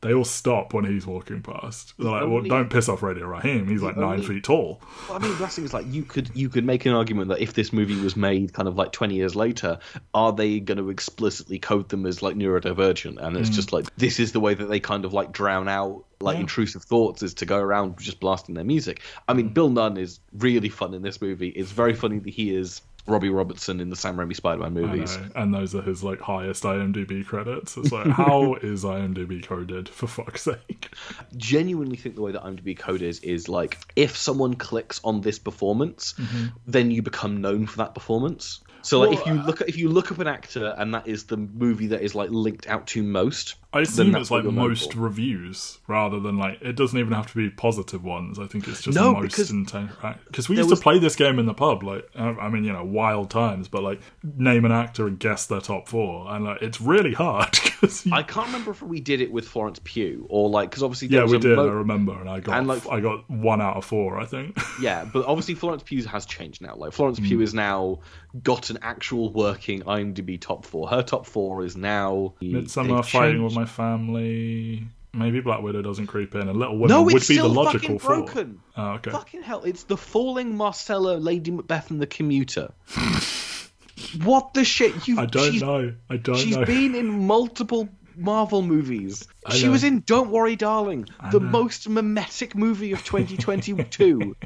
they all stop when he's walking past. They're like, "Well, don't piss off Radio Raheem. He's like nine feet tall." Well, I mean, the last thing is like you could you could make an argument that if this movie was made kind of like twenty years later, are they going to explicitly code them as like neurodivergent? And it's mm. just like this is the way that they kind of like drown out like Yeah. intrusive thoughts is to go around just blasting their music. I mean, mm. Bill Nunn is really fun in this movie. It's very funny that he is Robbie Robertson in the Sam Raimi Spider-Man movies. and those are his like highest IMDb credits. It's like, how is IMDb coded for fuck's sake? genuinely think the way that IMDb code is is like if someone clicks on this performance, mm-hmm. then you become known for that performance. So like if you uh, look at, if you look up an actor and that is the movie that is like linked out to most, I assume that's it's like most for. reviews rather than like it doesn't even have to be positive ones. I think it's just No, most because intent. Because we used was- to play this game in the pub, like uh, I mean, you know, wild times, but like name an actor and guess their top four, and like it's really hard. Cause you- I can't remember if we did it with Florence Pugh or like because obviously yeah, we a did. mo- I remember, and I got And, like- I got one out of four, I think. yeah, but obviously Florence Pugh has changed now. Like Florence Pugh is now got an actual working IMDb top four. Her top four is now Midsommar, they've fighting with changed- my family. Maybe Black Widow doesn't creep in, and Little Women No, would be the logical fucking broken. Oh, okay. Fucking hell! It's the falling Marcella, Lady Macbeth, and the commuter. what the shit? You? I don't know. I don't She's know. been in multiple Marvel movies. I She was in Don't Worry, Darling, the know. most mimetic movie of 2022.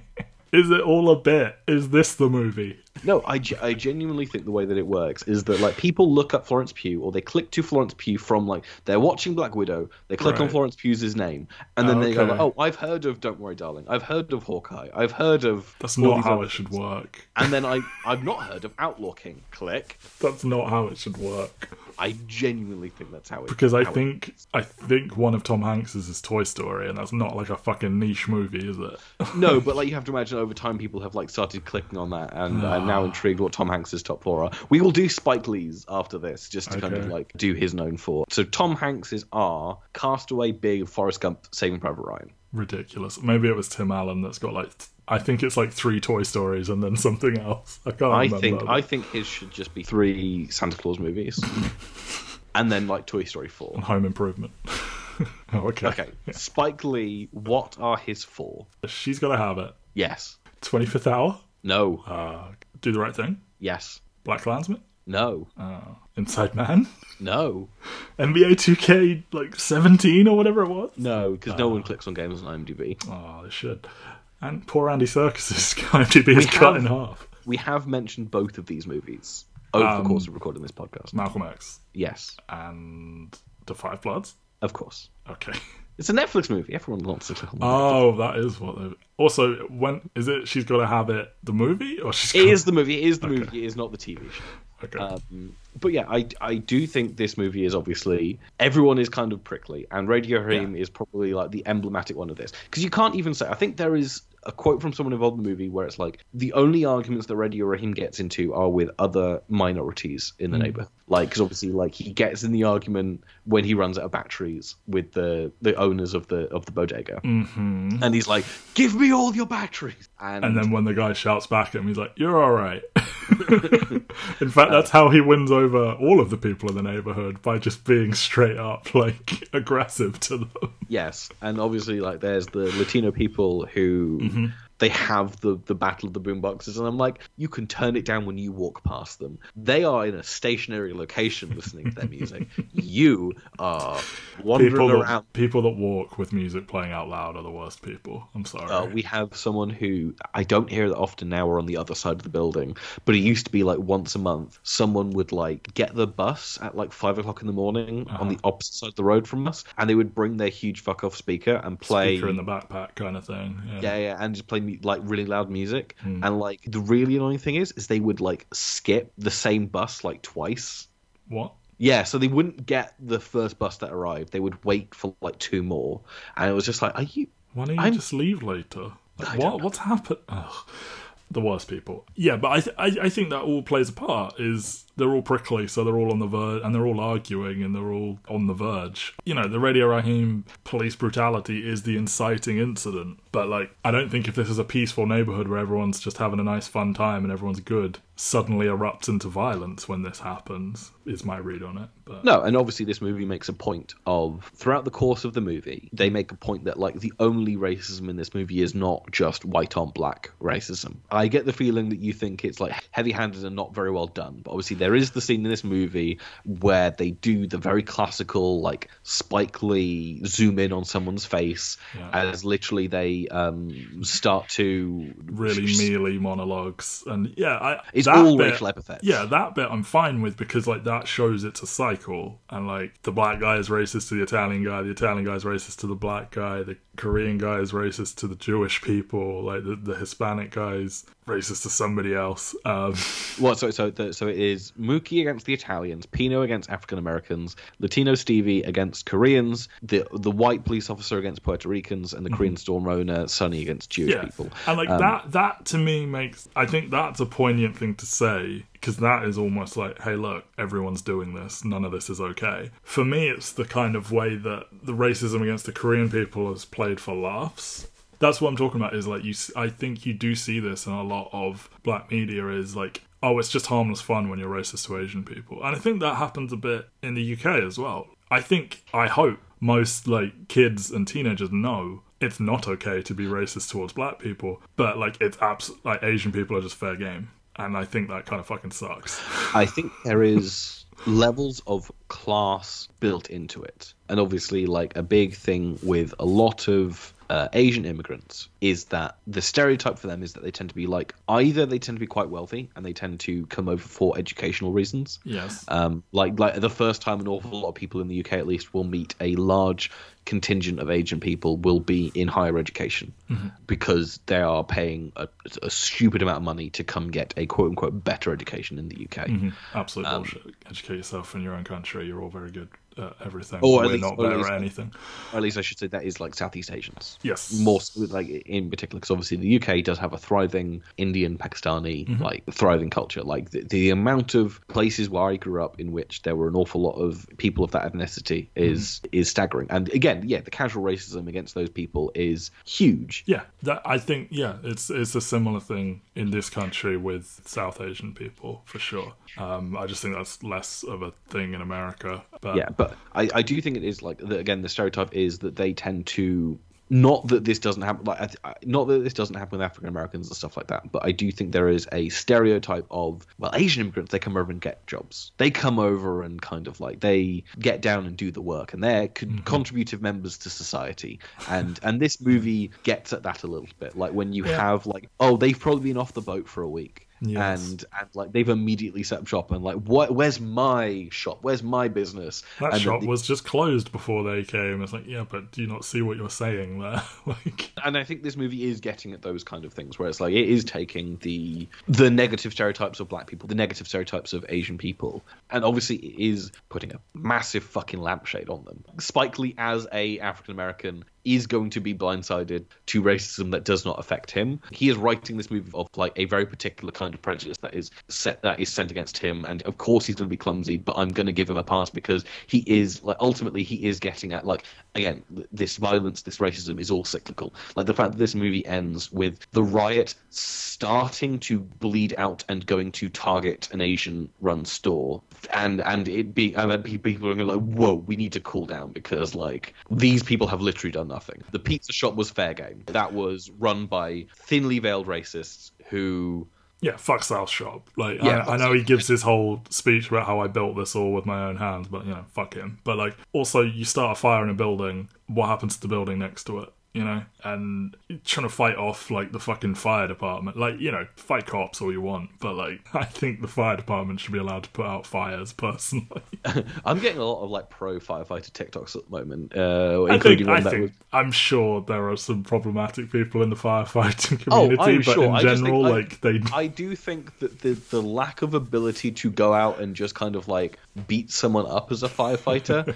Is it all a bit? Is this the movie? No, I, I genuinely think the way that it works is that like people look up Florence Pugh or they click to Florence Pugh from like they're watching Black Widow, they click on Florence Pugh's name, and then ah, they go like, oh, I've heard of Don't Worry, Darling, I've heard of Hawkeye, I've heard of That's not how it should work. And then I I've not heard of Outlaw King. Click. That's not how it should work. I genuinely think that's how it. Because I it- think I think one of Tom Hanks's is Toy Story, and that's not like a fucking niche movie, is it? no, but like you have to imagine over time people have like started clicking on that, and I'm ah. now intrigued what Tom Hanks's top four are. We will do Spike Lee's after this, just to kind of like do his known for. So Tom Hanks's are Castaway, Big, Forrest Gump, Saving Private Ryan. Ridiculous. Maybe it was Tim Allen that's got like I think it's like three Toy Stories and then something else. I can't I remember. think I think his should just be three Santa Claus movies, and then like Toy Story four. Home Improvement. oh, okay. Okay, Spike Lee. What are his four? She's got to have it. Yes. 25th Hour. No. Uh, Do the Right Thing. Yes. Black Klansman. No. Uh, Inside Man. No. NBA 2K like 17 or whatever it was. No, because no one clicks on games on IMDb. Oh, they should. And poor Andy Serkis's IMDb is cut in half. We have mentioned both of these movies over Um, the course of recording this podcast. Malcolm X Yes, and The Five Bloods. of course. Okay. It's a Netflix movie. Everyone wants to click on that. Oh, that is what. They... Also, when is it? She's got to have it. The movie, or she's. It got... is the movie. It is the movie. It is not the TV show. Okay. Um, but yeah, I, I do think this movie is obviously everyone is kind of prickly, and Radio Raheem is probably like the emblematic one of this because you can't even say. I think there is a quote from someone involved in the movie where it's like the only arguments that Radio Raheem gets into are with other minorities in the hmm. neighborhood. Like, because obviously, like he gets in the argument when he runs out of batteries with the the owners of the of the bodega, mm-hmm. and he's like, "Give me all your batteries." And, and then when the guy shouts back at him, he's like, "You're all right." in fact, that's how he wins over all of the people in the neighborhood by just being straight up like aggressive to them. Yes, and obviously, like, there's the Latino people who Mm-hmm. They have the the battle of the boomboxes, and I'm like, you can turn it down when you walk past them. They are in a stationary location listening to their music. you are wandering People around. that, people that walk with music playing out loud are the worst people. I'm sorry. Uh, we have someone who I don't hear that often now. We're on the other side of the building, but it used to be like once a month. Someone would like get the bus at like five o'clock in the morning on Uh-huh. the opposite side of the road from us, and they would bring their huge fuck off speaker and play Speaker in the backpack kind of thing. Yeah. yeah, yeah, and just play mu- like really loud music. Hmm. And like the really annoying thing is, is they would like skip the same bus like twice. What? Yeah, so they wouldn't get the first bus that arrived. They would wait for like two more, and it was just like, are you? Why don't you I'm- just leave later? Like, what? What's happened? The worst people. Yeah, but I, th- I I think that all plays a part. Is they're all prickly, so they're all on the verge, and they're all arguing, and they're all on the verge. You know, the Radio Raheem police brutality is the inciting incident. But like, I don't think if this is a peaceful neighborhood where everyone's just having a nice fun time and everyone's good, suddenly erupts into violence when this happens. Is my read on it. But No, and obviously this movie makes a point of throughout the course of the movie, they make a point that like the only racism in this movie is not just white on black racism. I get the feeling that you think it's like heavy-handed and not very well done, but obviously there is the scene in this movie where they do the very classical like Spike Lee zoom in on someone's face Yeah. as literally they um start to really mealy monologues, and yeah, I, It's all bit- racial epithets. Yeah, that bit I'm fine with because like that shows it's a cycle, and like the black guy is racist to the Italian guy, the Italian guy is racist to the black guy, the Korean guy is racist to the Jewish people, like the, the Hispanic guy is racist to somebody else. Um, Well, so so the, so it is Mookie against the Italians, Pino against African Americans, Latino Stevie against Koreans, the the white police officer against Puerto Ricans, and the Korean storm owner Sonny against Jewish Mm-hmm. yeah, people. and like Um, that that to me makes I think that's a poignant thing to say because that is almost like, hey, look, everyone's doing this. None of this is okay. For me, it's the kind of way that the racism against the Korean people is played for laughs. That's what I'm talking about. Is like you. I think you do see this in a lot of black media. Is like, oh, it's just harmless fun when you're racist to Asian people, and I think that happens a bit in the UK as well. I think, I hope most like kids and teenagers know it's not okay to be racist towards black people, but like it's abs- like Asian people are just fair game. and I think that kind of fucking sucks. I think there is levels of class built into it. And obviously, like a big thing with a lot of uh, Asian immigrants is that the stereotype for them is that they tend to be like either they tend to be quite wealthy and they tend to come over for educational reasons. Yes. Um, like like the first time an awful lot of people in the UK at least will meet a large contingent of Asian people will be in higher education because they are paying a, a stupid amount of money to come get a quote unquote better education in the UK. Mhm. Absolute Um, bullshit. Educate yourself in your own country. You're all very good at everything. Or at We're least- not or better least- at anything. Or at least I should say that is like Southeast Asians. Yes. More so, like in particular, because obviously the UK does have a thriving Indian, Pakistani, Mm-hmm. like thriving culture. Like the, the amount of places where I grew up in which there were an awful lot of people of that ethnicity is Mm-hmm. is staggering. And again, yeah, the casual racism against those people is huge. Yeah, that I think yeah, it's it's a similar thing in this country with South Asian people for sure. Um, I just think that's less of a thing in America. But yeah but I, I do think it is like again the stereotype is that they tend to not that this doesn't happen like I th- I- not that this doesn't happen with african americans and stuff like that but i do think there is a stereotype of well asian immigrants they come over and get jobs. They come over and kind of like they get down and do the work and they're con- mm-hmm. contributive members to society. And and this movie gets at that a little bit like when you Yeah. have like oh they've probably been off the boat for a week Yes. and and like they've immediately set up shop and like what where's my shop where's my business that and shop was just closed before they came. It's like yeah, but do you not see what you're saying there? like and I think this movie is getting at those kind of things where it's like it is taking the the negative stereotypes of black people, the negative stereotypes of Asian people, and obviously it is putting a massive fucking lampshade on them. Spike Lee as a African American is going to be blindsided to racism that does not affect him. He is writing this movie of like a very particular kind of prejudice that is set that is sent against him, and of course he's going to be clumsy, but I'm going to give him a pass because he is like ultimately he is getting at like again this violence, this racism is all cyclical. Like the fact that this movie ends with the riot starting to bleed out and going to target an Asian-run store, and and it being and then people are going like, whoa, we need to cool down because like these people have literally done nothing. The pizza shop was fair game. That was run by thinly veiled racists who yeah, fuck South Shop. Like Yeah, I, I know he gives his whole speech about how I built this all with my own hands, but you know, fuck him. But like also you start a fire in a building, what happens to the building next to it? You know, and trying to fight off like the fucking fire department. Like, you know, fight cops all you want, but like I think the fire department should be allowed to put out fires personally. I'm getting a lot of like pro firefighter TikToks at the moment, uh, I including think, I that think, was... I'm sure there are some problematic people in the firefighting Oh, community, I'm but sure. in general, think I- like they I do think that the the lack of ability to go out and just kind of like beat someone up as a firefighter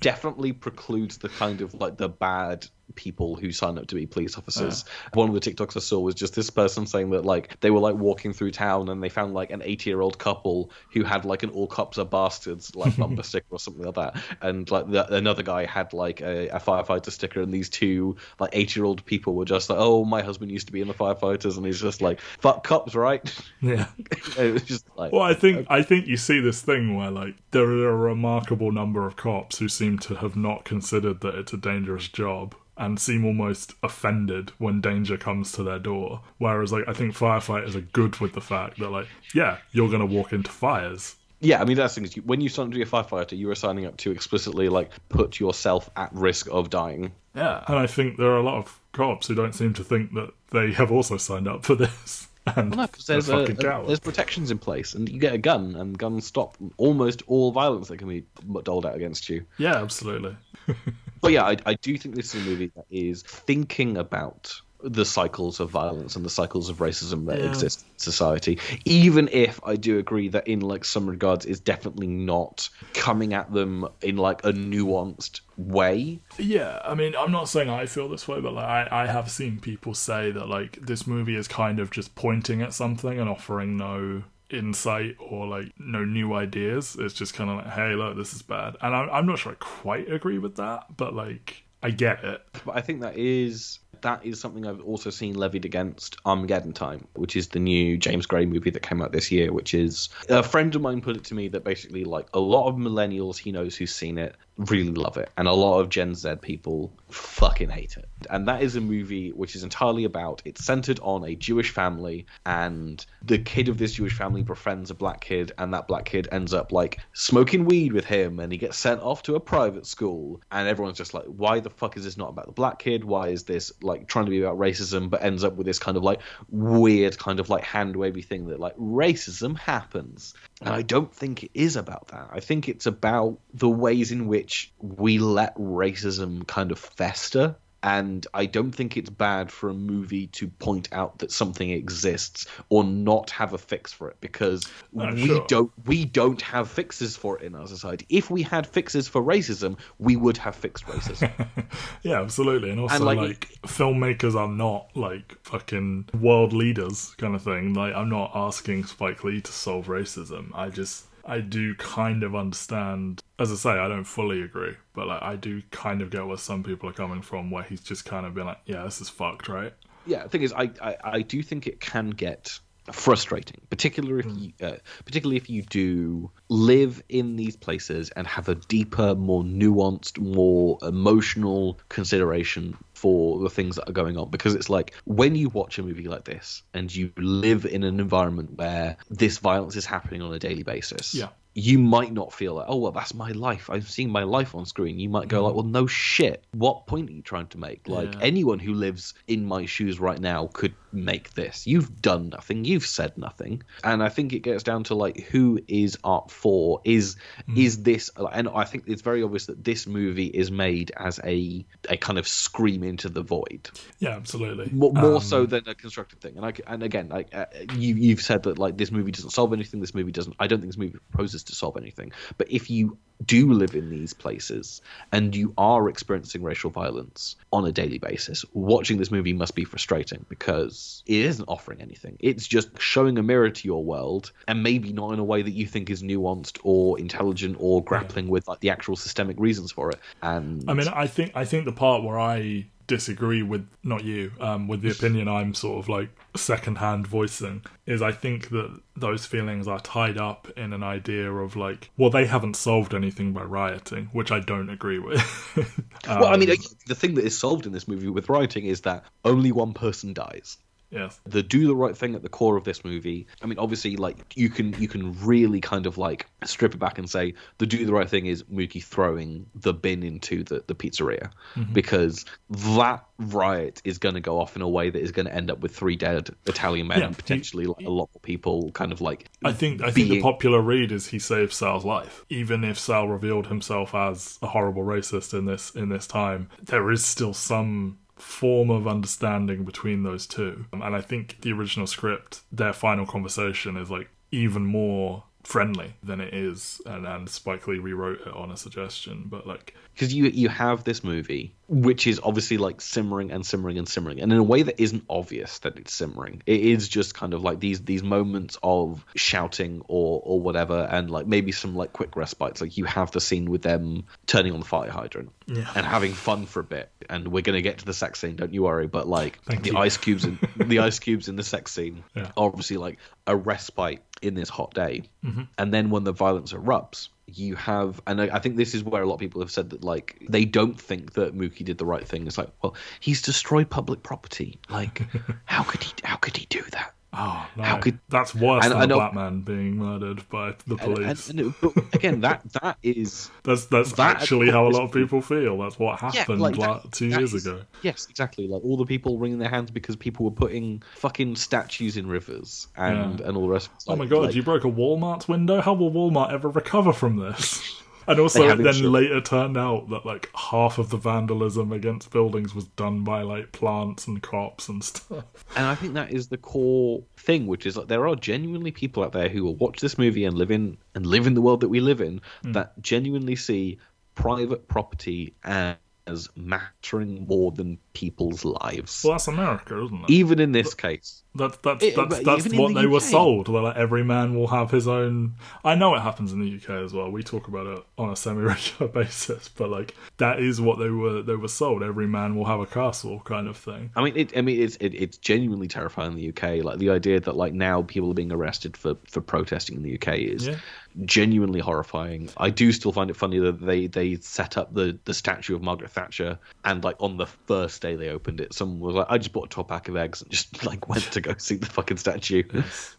definitely precludes the kind of like the bad people who sign up to be police officers. Ah. One of the TikToks I saw was just this person saying that like they were like walking through town and they found like an 80 year old couple who had like an all cops are bastards like bumper sticker or something like that, and like the, another guy had like a, a firefighter sticker, and these two like 80 year old people were just like, oh, my husband used to be in the firefighters, and he's just like, fuck cops, right? yeah. it was just like, Well, I think I think you see this thing where like there are a remarkable number of cops who seem to have not considered that it's a dangerous job and seem almost offended when danger comes to their door. Whereas like I think firefighters are good with the fact that like yeah, you're gonna walk into fires. Yeah, I mean that's the thing. is When you sign up to be a firefighter, you are signing up to explicitly like put yourself at risk of dying. Yeah, and I think there are a lot of cops who don't seem to think that they have also signed up for this. And No, because there's a, a- there's protections in place, and you get a gun, and guns stop almost all violence that can be doled out against you. Yeah, absolutely. But yeah, I, I do think this is a movie that is thinking about the cycles of violence and the cycles of racism that Yeah. exist in society. Even if I do agree that in like some regards is definitely not coming at them in like a nuanced way. Yeah, I mean, I'm not saying I feel this way, but like I, I have seen people say that like this movie is kind of just pointing at something and offering no insight or like no new ideas. It's just kind of like, hey, look, this is bad, and I'm I'm not sure I quite agree with that, but like I get it. But I think that is that is something I've also seen levied against Armageddon Time, which is the new James Gray movie that came out this year. Which is a friend of mine put it to me that basically like a lot of millennials he knows who's seen it really love it, and a lot of Gen Z people fucking hate it. And that is a movie which is entirely about it's centered on a Jewish family, and the kid of this Jewish family befriends a black kid, and that black kid ends up like smoking weed with him, and he gets sent off to a private school, and everyone's just like, why the fuck is this not about the black kid? Why is this like trying to be about racism, but ends up with this kind of like weird kind of like hand wavy thing that like racism happens. And I don't think it is about that. I think it's about the ways in which we let racism kind of fester and I don't think it's bad for a movie to point out that something exists or not have a fix for it because Oh, we sure. don't we don't have fixes for it in our society. If we had fixes for racism, we would have fixed racism. Yeah, absolutely. And also, And, like, like, filmmakers are not like fucking world leaders kind of thing. Like, I'm not asking Spike Lee to solve racism. I just, I do kind of understand. As I say, I don't fully agree, but like, I do kind of get where some people are coming from, where he's just kind of been like, yeah, this is fucked, right? yeah, the thing is, I, I, I do think it can get frustrating, particularly if you, uh, particularly if you do live in these places and have a deeper, more nuanced, more emotional consideration for the things that are going on. Because it's like when you watch a movie like this and you live in an environment where this violence is happening on a daily basis, Yeah. You might not feel like, oh well, that's my life. I'm seeing my life on screen. You might go like, well, no shit. What point are you trying to make? Like Yeah. anyone who lives in my shoes right now could make this. You've done nothing. You've said nothing. And I think it gets down to like who is art for? Is is this? And I think it's very obvious that this movie is made as a a kind of scream into the void Yeah, absolutely. more, more Um, so than a constructive thing. And I, and again, like uh, you you've said that like this movie doesn't solve anything. This movie doesn't. I don't think this movie proposes to solve anything. But if you do live in these places and you are experiencing racial violence on a daily basis, watching this movie must be frustrating because it isn't offering anything. It's just showing a mirror to your world, and maybe not in a way that you think is nuanced or intelligent or grappling with like the actual systemic reasons for it. And I mean, I think I think the part where I disagree with not you, um, with the opinion I'm sort of like secondhand voicing is I think that those feelings are tied up in an idea of like, well, they haven't solved anything by rioting, which I don't agree with. well, I mean, Um, the thing that is solved in this movie with rioting is that only one person dies. Yes, the do the right thing at the core of this movie i mean obviously like you can you can really kind of like strip it back and say the do the right thing is mookie throwing the bin into the, the pizzeria mm-hmm. because that riot is going to go off in a way that is going to end up with three dead italian men Yeah, and he- potentially like, a lot of people kind of like I think I think the popular read is he saved Sal's life. Even if Sal revealed himself as a horrible racist in this in this time, there is still some form of understanding between those two. Um, and I think the original script, their final conversation is like even more friendly than it is and, and Spike Lee rewrote it on a suggestion. But like because you you have this movie which is obviously like simmering and simmering and simmering and in a way that isn't obvious that it's simmering it is just kind of like these these moments of shouting or or whatever and like maybe some like quick respites like you have the scene with them turning on the fire hydrant Yeah. and having fun for a bit and we're going to get to the sex scene don't you worry but like Thank the you. ice cubes in the ice cubes in the sex scene Yeah. are obviously like a respite in this hot day Mm-hmm. and then when the violence erupts you have and I, I think this is where a lot of people have said that like they don't think that mookie did the right thing. It's like well he's destroyed public property. Like how could he how could he do that oh no, How could- that's worse And than I a know- black being murdered by the police. and, but again that that is that's that's that- actually how a lot of people feel. That's what happened like, like, that- two that years is- ago. yes exactly like all the people wringing their hands because people were putting fucking statues in rivers and Yeah. and all the rest Oh my god, like- you broke a Walmart's window? How will Walmart ever recover from this? And also, it then insurance. later turned out that like half of the vandalism against buildings was done by like plants and crops and stuff. And I think that is the core thing, which is like there are genuinely people out there who will watch this movie and live in and live in the world that we live in Hmm. that genuinely see private property and as mattering more than people's lives. Well, that's America, isn't it? Even in this case. That's that's It- that's, but that's what the they were sold. They're like every man will have his own. I know it happens in the UK as well. We talk about it on a semi-regular basis, but like that is what they were they were sold. Every man will have a castle, kind of thing. I mean, it, I mean, it's it, it's genuinely terrifying in the UK. Like the idea that like now people are being arrested for for protesting in the UK is Yeah. Genuinely horrifying. I do still find it funny that they they set up the the statue of Margaret Thatcher and like on the first day they opened it, someone was like, "I just bought a top pack of eggs and just like went to go see the fucking statue."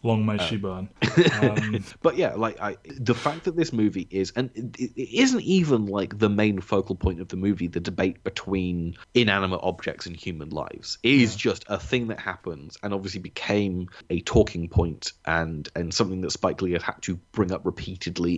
Long Uh, may she burn. Um, but yeah, like I, the fact that this movie is, and it, it isn't even like the main focal point of the movie, the debate between inanimate objects and human lives. It is just a thing that happens, and obviously became a talking point and and something that Spike Lee had had to bring up repeatedly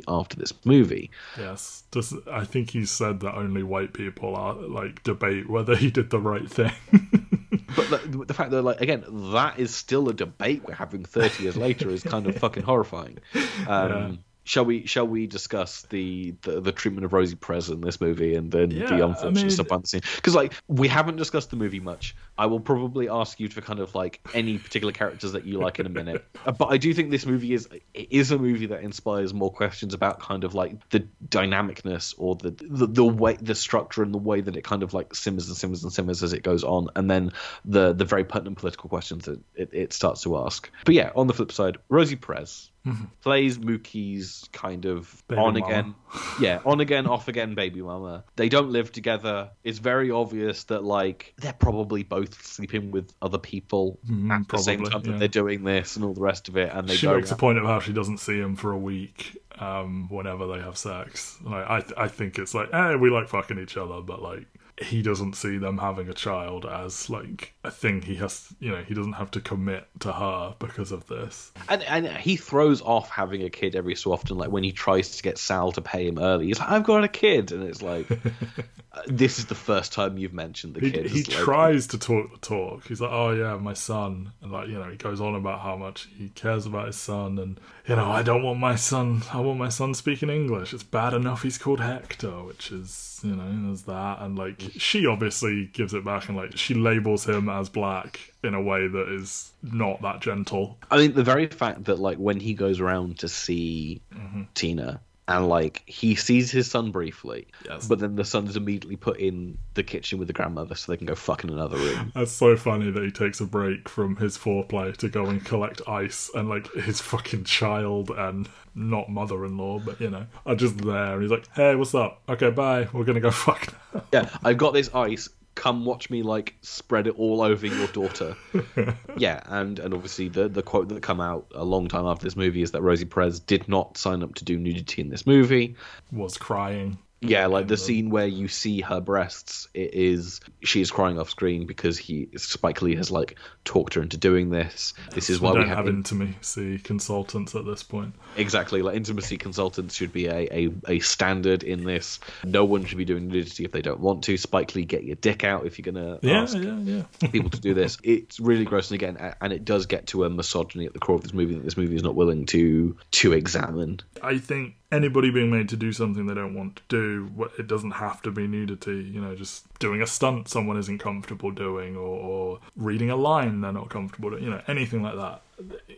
after this movie. yes, Does, I think he said that only white people are like debate whether he did the right thing. But the, the fact that, like, again, that is still a debate we're having 30 years later is kind of fucking horrifying. Um, Yeah. Shall we? Shall we discuss the, the, the treatment of Rosie Perez in this movie and then Yeah, the I unfortunate mean- stuff behind the scene? Because like we haven't discussed the movie much. I will probably ask you to kind of like any particular characters that you like in a minute. Uh, but I do think this movie is it is a movie that inspires more questions about kind of like the dynamicness or the the, the way the structure and the way that it kind of like simmers and simmers and simmers as it goes on, and then the the very pertinent political questions that it, it starts to ask. But yeah, on the flip side, Rosie Perez plays Mookie's kind of Baby on mama. again, yeah, on again, off again baby mama. They don't live together. It's very obvious that like they're probably both sleeping with other people Mm, at the same time that they're doing this and all the rest of it. And they she go makes a point of how she doesn't see him for a week um, whenever they have sex. Like I, th- I think it's like, eh, we like fucking each other, but like he doesn't see them having a child as like a thing he has. You know, he doesn't have to commit to her because of this. And, and he throws off having a kid every so often, like when he tries to get Sal to pay him early. He's like, "I've got a kid," and it's like, uh, "This is the first time you've mentioned the He, kid." he like- tries to talk the talk. He's like, "Oh yeah, my son," and like you know, he goes on about how much he cares about his son, and you know, I don't want my son. I want my son speaking English. It's bad enough he's called Hector, which is you know, there's that, and like she obviously gives it back, and like she labels him as black in a way that is not that gentle. I mean, the very fact that like when he goes around to see Mm-hmm. Tina and like he sees his son briefly, Yes. but then the son is immediately put in the kitchen with the grandmother so they can go fuck in another room. That's so funny that he takes a break from his foreplay to go and collect ice, and like his fucking child and not mother-in-law, but you know, are just there. And he's like, "Hey, what's up? Okay, bye. We're gonna go fuck now." yeah, I've got this ice. Come watch me like spread it all over your daughter. yeah, and and obviously the the quote that come out a long time after this movie is that Rosie Perez did not sign up to do nudity in this movie. Was crying. Yeah, like the um, scene where you see her breasts, it is she is crying off screen because he Spike Lee has like talked her into doing this. This is We why don't we have, have intimacy consultants at this point. exactly like intimacy consultants should be a, a a standard in this. No one should be doing nudity if they don't want to. Spike Lee, get your dick out if you're gonna Yeah, ask yeah, yeah. people to do this. It's really gross, and again, and it does get to a misogyny at the core of this movie that this movie is not willing to to examine. I think anybody being made to do something they don't want to do. It doesn't have to be nudity. You know, just doing a stunt someone isn't comfortable doing, or, or reading a line they're not comfortable doing. You know, anything like that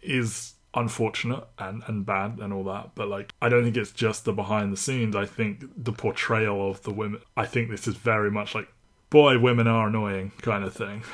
is unfortunate and, and bad and all that. But like, I don't think it's just the behind the scenes. I think the portrayal of the women. I think this is very much like, boy, women are annoying kind of thing.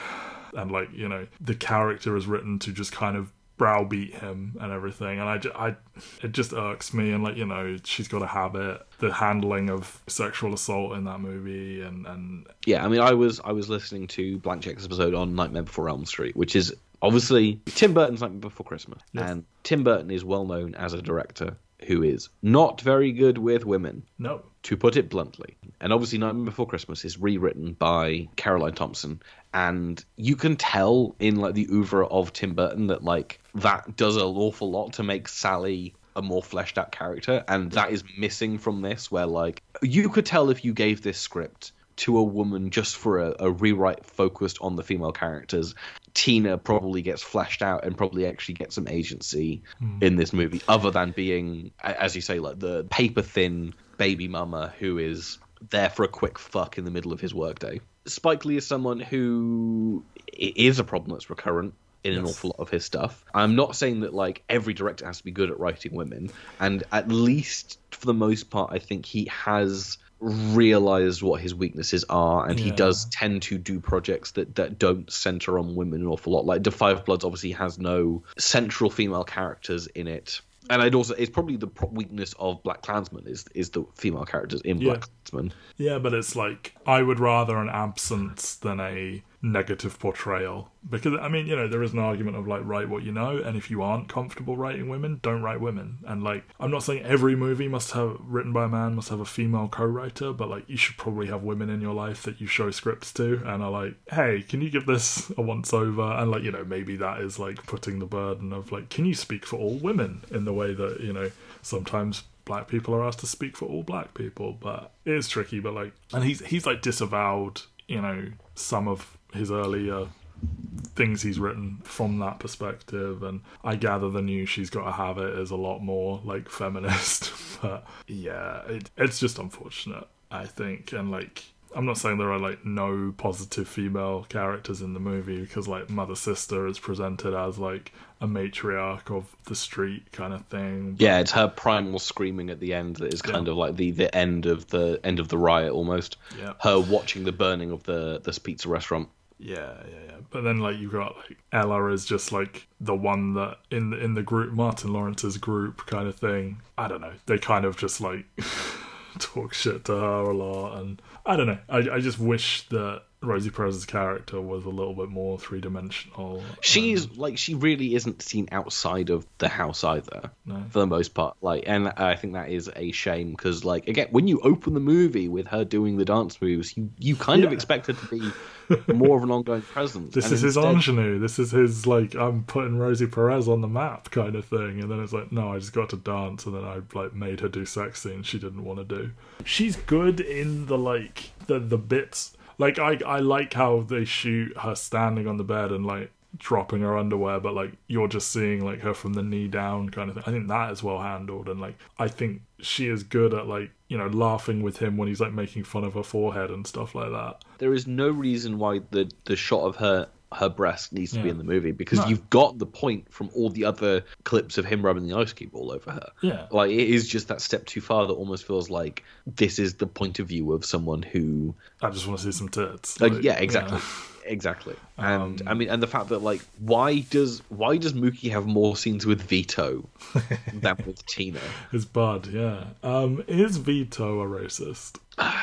And like, you know, the character is written to just kind of browbeat him and everything and I, ju- I it just irks me and like you know she's got a habit the handling of sexual assault in that movie and and Yeah, I mean, I was I was listening to Blank Check's episode on Nightmare Before Elm Street, which is obviously Tim Burton's Nightmare Before Christmas, Yes. and Tim Burton is well known as a director who is not very good with women. no to put it bluntly. And obviously, Nightmare Before Christmas is rewritten by Caroline Thompson, and you can tell in like the oeuvre of Tim Burton that like that does an awful lot to make Sally a more fleshed out character, and that is missing from this. Where like you could tell if you gave this script to a woman just for a, a rewrite focused on the female characters. Tina probably gets fleshed out and probably actually gets some agency hmm. in this movie, other than being, as you say, like the paper thin baby mama who is there for a quick fuck in the middle of his workday. Spike Lee is someone who is a problem that's recurrent in an Yes. awful lot of his stuff. I'm not saying that like every director has to be good at writing women, and at least for the most part, I think he has realized what his weaknesses are, and he does tend to do projects that that don't center on women an awful lot. Like The Five Bloods obviously has no central female characters in it. And I'd also, it's probably the weakness of Black Klansman is is the female characters in Yeah. Black Klansman. Yeah, but it's like I would rather an absence than a negative portrayal because I mean, you know, there is an argument of like write what you know, and if you aren't comfortable writing women, don't write women. And like, I'm not saying every movie must have written by a man must have a female co-writer, but like, you should probably have women in your life that you show scripts to and are like, hey, can you give this a once over? And like, you know, maybe that is like putting the burden of like, can you speak for all women in the way that you know sometimes black people are asked to speak for all black people, but it is tricky. But like, and he's he's like disavowed, you know, some of his earlier things he's written from that perspective. And I gather the new "She's Got to Have it is a lot more like feminist. but yeah, it, it's just unfortunate, I think, and like. I'm not saying there are like no positive female characters in the movie because like Mother Sister is presented as like a matriarch of the street kind of thing. Yeah, it's her primal screaming at the end that is kind of like the, the end of the end of the riot almost. Yeah. Her watching the burning of the this pizza restaurant. Yeah, yeah, yeah. But then like you've got like Ella is just like the one that in the in the group Martin Lawrence's group kind of thing. I don't know. They kind of just like talk shit to her a lot and I don't know. I I just wish that Rosie Perez's character was a little bit more three dimensional. She's like she really isn't seen outside of the house either, No. for the most part. Like, and uh, I think that is a shame because, like, again, when you open the movie with her doing the dance moves, you you kind of expect her to be more of an ongoing presence. This And is his ingenue. This is his like I'm putting Rosie Perez on the map kind of thing. And then it's like, no, I just got to dance, and then I like made her do sex scenes she didn't want to do. She's good in the like the the bits. Like I I like how they shoot her standing on the bed and like dropping her underwear, but like you're just seeing like her from the knee down kind of thing. I think that is well handled, and like I think she is good at like you know laughing with him when he's like making fun of her forehead and stuff like that. There is no reason why the the shot of her her breast needs to be in the movie because No. you've got the point from all the other clips of him rubbing the ice cube all over her. Yeah. Like it is just that step too far that almost feels like this is the point of view of someone who I just want to see some tits. like, Like, yeah, exactly. Exactly. And Um, I mean and the fact that like why does why does Mookie have more scenes with Vito than with Tina? His bud, yeah. Um, is Vito a racist?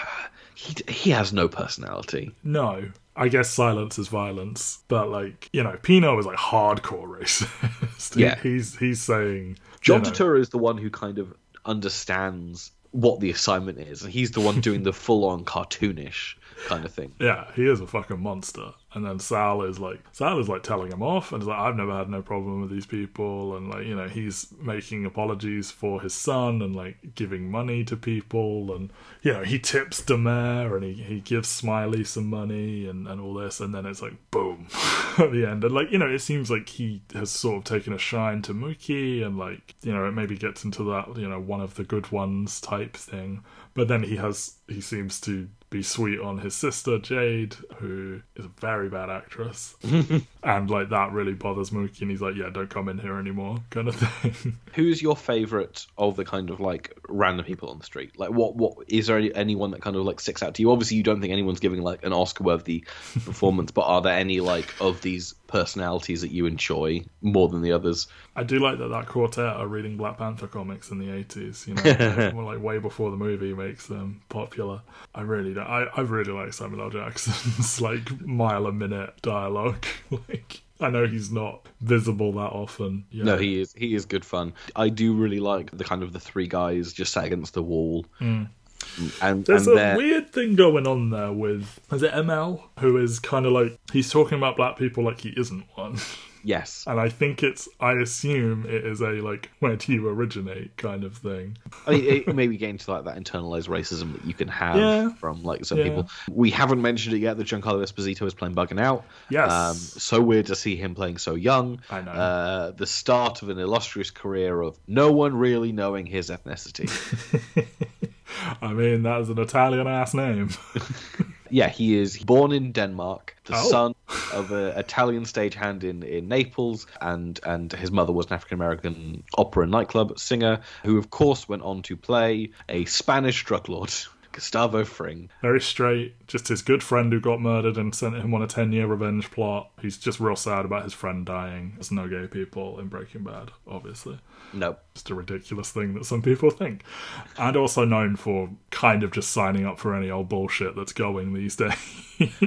He he has no personality. No. I guess silence is violence, but like you know, Pino is like hardcore racist. He- Yeah. he's he's saying John you know, Turturro is the one who kind of understands what the assignment is, and he's the one doing the full-on cartoonish kind of thing. Yeah, he is a fucking monster. And then Sal is like Sal is like telling him off and is like, I've never had no problem with these people and like, you know, he's making apologies for his son and like giving money to people and you know, he tips Da Mayor and he, he gives Smiley some money and, and all this and then it's like boom at the end. And like, you know, it seems like he has sort of taken a shine to Mookie and like, you know, it maybe gets into that, you know, one of the good ones type thing. But then he has he seems to be sweet on his sister Jade, who is a very bad actress, and like that really bothers Mookie. And he's like, "Yeah, don't come in here anymore," kind of thing. Who's your favorite of the kind of like random people on the street? Like, what what is there any, anyone that kind of like sticks out to you? Obviously, you don't think anyone's giving like an Oscar-worthy performance, but are there any like of these personalities that you enjoy more than the others? I do like that that quartet are reading Black Panther comics in the eighties. You know, more like way before the movie makes them popular. I really do. I I really like Samuel L. Jackson's like mile a minute dialogue. like. I know he's not visible that often. Yeah. No, he is he is good fun. I do really like the kind of the three guys just sat against the wall, hmm. and There's and a weird thing going on there with is it ML who is kind of like he's talking about black people like he isn't one, yes, and I think it's I assume it is a like where do you originate kind of thing. I mean, it maybe get into like that internalized racism that you can have Yeah. from like some Yeah. people. We haven't mentioned it yet that Giancarlo Esposito is playing Bugging Out. Yes. Um, so weird to see him playing so young. I know. Uh, the start of an illustrious career of no one really knowing his ethnicity. I mean, that's an Italian ass name. Yeah, he is born in Denmark, the Oh. son of an Italian stagehand in, in Naples, and, and his mother was an African American opera and nightclub singer, who, of course, went on to play a Spanish drug lord, Gustavo Fring. Very straight. Just his good friend who got murdered and sent him on a 10 year revenge plot. He's just real sad about his friend dying. There's no gay people in Breaking Bad, obviously. No. Just a ridiculous thing that some people think. And also known for kind of just signing up for any old bullshit that's going these days.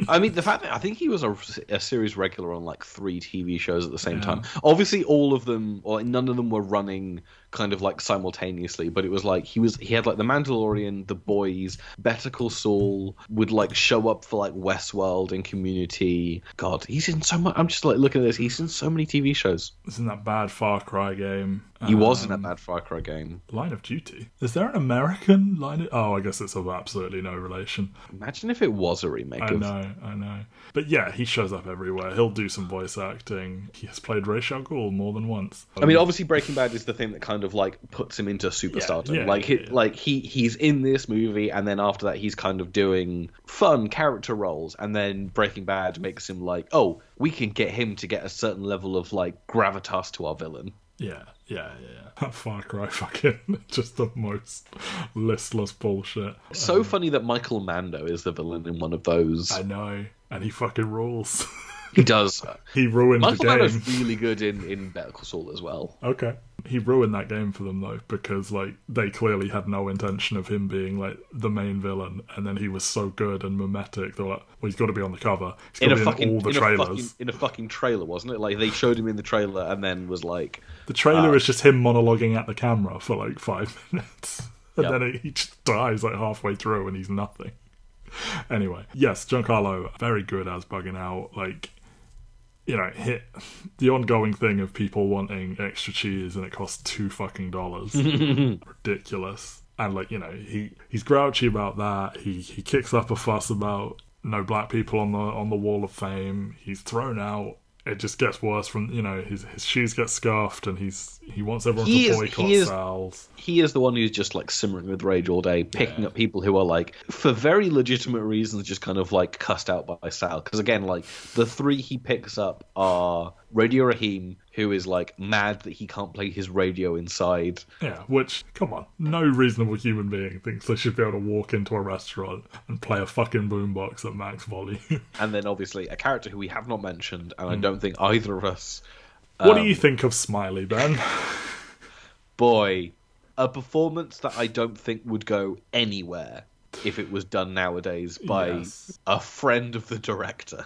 I mean, the fact that I think he was a, a series regular on like three TV shows at the same Yeah. time. Obviously, all of them, or none of them, were running kind of like simultaneously. But it was like he was he had like the Mandalorian, The Boys, Better Call Saul would like show up for like Westworld and Community. God, he's in so much. I'm just like looking at this. He's in so many TV shows. Isn't that bad Far Cry game? He was in Um, that bad Far Cry game. Line of Duty. Is there an American line? Of... Oh, I guess it's of absolutely no relation. Imagine if it was a remake I of. know, I know. But yeah, he shows up everywhere. He'll do some voice acting. He has played Ra's al Ghul more than once. I mean, obviously, Breaking Bad is the thing that kind of like puts him into superstardom. yeah, like, yeah, he, yeah. like he he's in this movie, and then after that, he's kind of doing fun character roles, and then Breaking Bad makes him like, oh, we can get him to get a certain level of like gravitas to our villain. Yeah, yeah, yeah. That Far Cry fucking just the most listless bullshit. So um, funny that Michael Mando is the villain in one of those. I know, and he fucking rules. He does. he ruined Michael the game. Mando's really good in in Better Call Saul as well. Okay. He ruined that game for them though, because like they clearly had no intention of him being like the main villain, and then he was so good and mimetic. They're like, well, he's got to be on the cover. He's In got a to be fucking in all the in a trailers. fucking in a fucking trailer, wasn't it? Like they showed him in the trailer and then was like, The trailer Uh, is just him monologuing at the camera for like five minutes, and Yep. then he just dies like halfway through, and he's nothing. Anyway, yes, Giancarlo very good as bugging out. Like, you know, hit the ongoing thing of people wanting extra cheese, and it costs two fucking dollars. Ridiculous. And like, you know, he he's grouchy about that. He he kicks up a fuss about no black people on the on the wall of fame. He's thrown out. It just gets worse from you know his his shoes get scuffed, and he's he wants everyone He to is- boycott he is- Sal's. he is the one who's just like simmering with rage all day, picking up people who are like, for very legitimate reasons, just kind of like cussed out by Sal. Because again, like the three he picks up are Radio Raheem, who is like mad that he can't play his radio inside. Yeah, which come on, no reasonable human being thinks they should be able to walk into a restaurant and play a fucking boombox at max volume. And then obviously a character who we have not mentioned, and I hmm. don't think either of us. What do Um, you think of Smiley, Ben? Boy, a performance that I don't think would go anywhere if it was done nowadays by Yes. a friend of the director.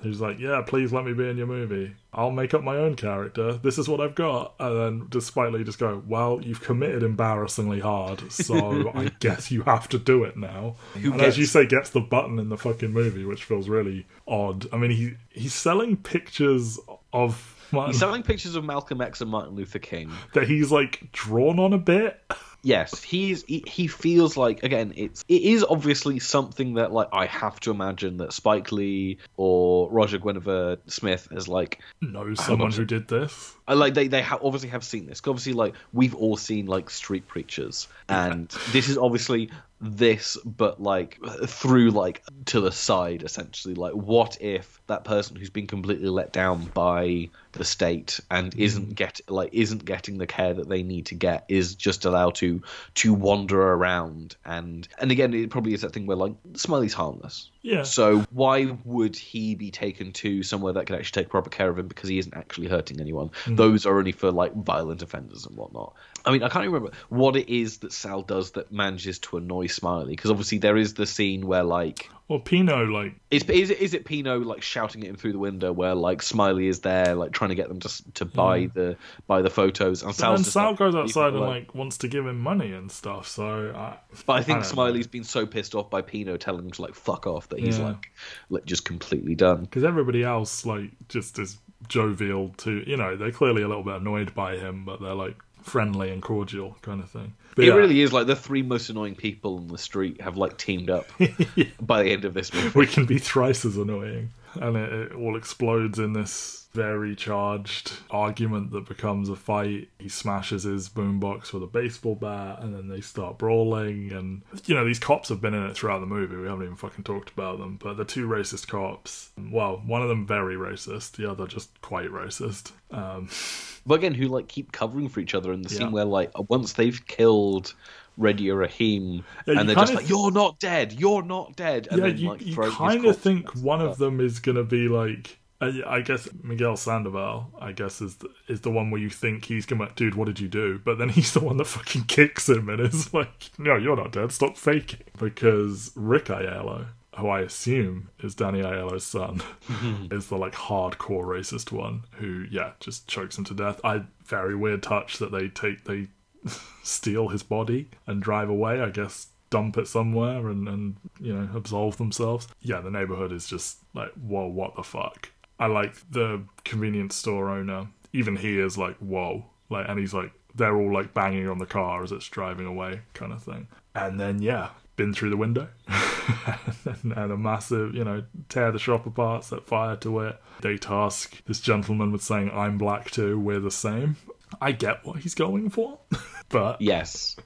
Who's like, yeah, please let me be in your movie. I'll make up my own character. This is what I've got. And then despitely just go, well, you've committed embarrassingly hard, so I guess you have to do it now. Who and as you say, gets the button in the fucking movie, which feels really odd. I mean, he he's selling pictures of Martin, He's selling pictures of Malcolm X and Martin Luther King. that he's like drawn on a bit. Yes, he's he, he feels like again it's it is obviously something that like I have to imagine that Spike Lee or Roger Guenveur Smith is like Knows someone who did this. I like they they ha- obviously have seen this. Obviously, like we've all seen like street preachers, and this is obviously this, but like through like to the side, essentially. Like, what if that person who's been completely let down by the state and mm. isn't get like isn't getting the care that they need to get is just allowed to to wander around and and again it probably is that thing where like Smiley's harmless. Yeah. So why would he be taken to somewhere that could actually take proper care of him because he isn't actually hurting anyone? Mm. Those are only for like violent offenders and whatnot. I mean, I can't even remember what it is that Sal does that manages to annoy Smiley because obviously there is the scene where like Well, Pino, like, is is it is it Pino like shouting at him through the window where like Smiley is there like trying to get them to to buy the buy the photos and and Sal's just, Sal like, goes outside and alone." like wants to give him money and stuff. So, I, But I I think don't Smiley's been so pissed off by Pino telling him to like fuck off that he's Yeah. like like just completely done. because everybody else like just is jovial to you know they're clearly a little bit annoyed by him, but they're like friendly and cordial kind of thing. But It yeah, really is like the three most annoying people on the street have like teamed up by the end of this movie. we can be thrice as annoying. and it, it all explodes in this very charged argument that becomes a fight. He smashes his boombox with a baseball bat, and then they start brawling. And you know, these cops have been in it throughout the movie. We haven't even fucking talked about them. But the two racist cops, well, one of them very racist, the other just quite racist. Um, But again, who like keep covering for each other in the scene where like once they've killed Radio Raheem, Yeah, and they're just like, "You're not dead. You're not dead." And yeah, then you, like you kind of think one of them is gonna be like. Uh, I I guess Miguel Sandoval, I guess, is the, is the one where you think he's gonna, dude, what did you do? But then he's the one that fucking kicks him and is like, no, you're not dead. Stop faking. Because Rick Aiello, who I assume is Danny Aiello's son, is the like hardcore racist one who, yeah, just chokes him to death. I very weird touch that they take they steal his body and drive away. I guess dump it somewhere and and you know absolve themselves. Yeah, the neighborhood is just like, whoa, what the fuck. I like the convenience store owner. Even he is like, whoa, like, and he's like, they're all like banging on the car as it's driving away, kind of thing. And then yeah, been through the window, and, and a massive, you know, tear the shop apart, set fire to it. They task this gentleman with saying, "I'm black too. We're the same." I get what he's going for, but Yes,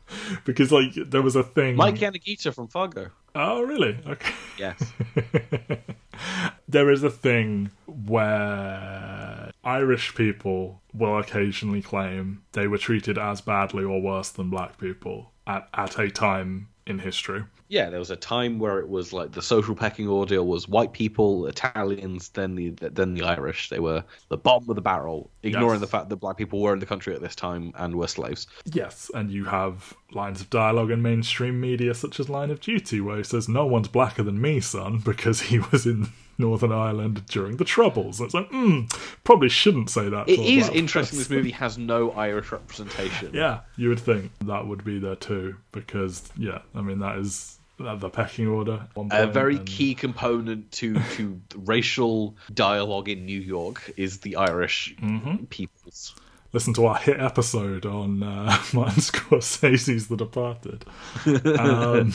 because like there was a thing. Mike Yanagita from Fargo. Oh, really? Okay. Yes, there is a thing where Irish people will occasionally claim they were treated as badly or worse than black people at, at a time in history. Yeah. There was a time where it was like the social pecking order was white people, Italians, then the then the Irish. They were the bottom of the barrel, ignoring Yes. the fact that black people were in the country at this time and were slaves. Yes, and you have lines of dialogue in mainstream media such as Line of Duty where he says, No one's blacker than me, son, because he was in Northern Ireland during the Troubles. It's like, hmm, probably shouldn't say that. It is to a is black interesting. This movie has no Irish representation. Yeah, you would think that would be there too, because yeah, I mean that is the pecking order. A very and- key component to to racial dialogue in New York is the Irish Mm-hmm. peoples. Listen to our hit episode on uh, Martin Scorsese's The Departed. Um,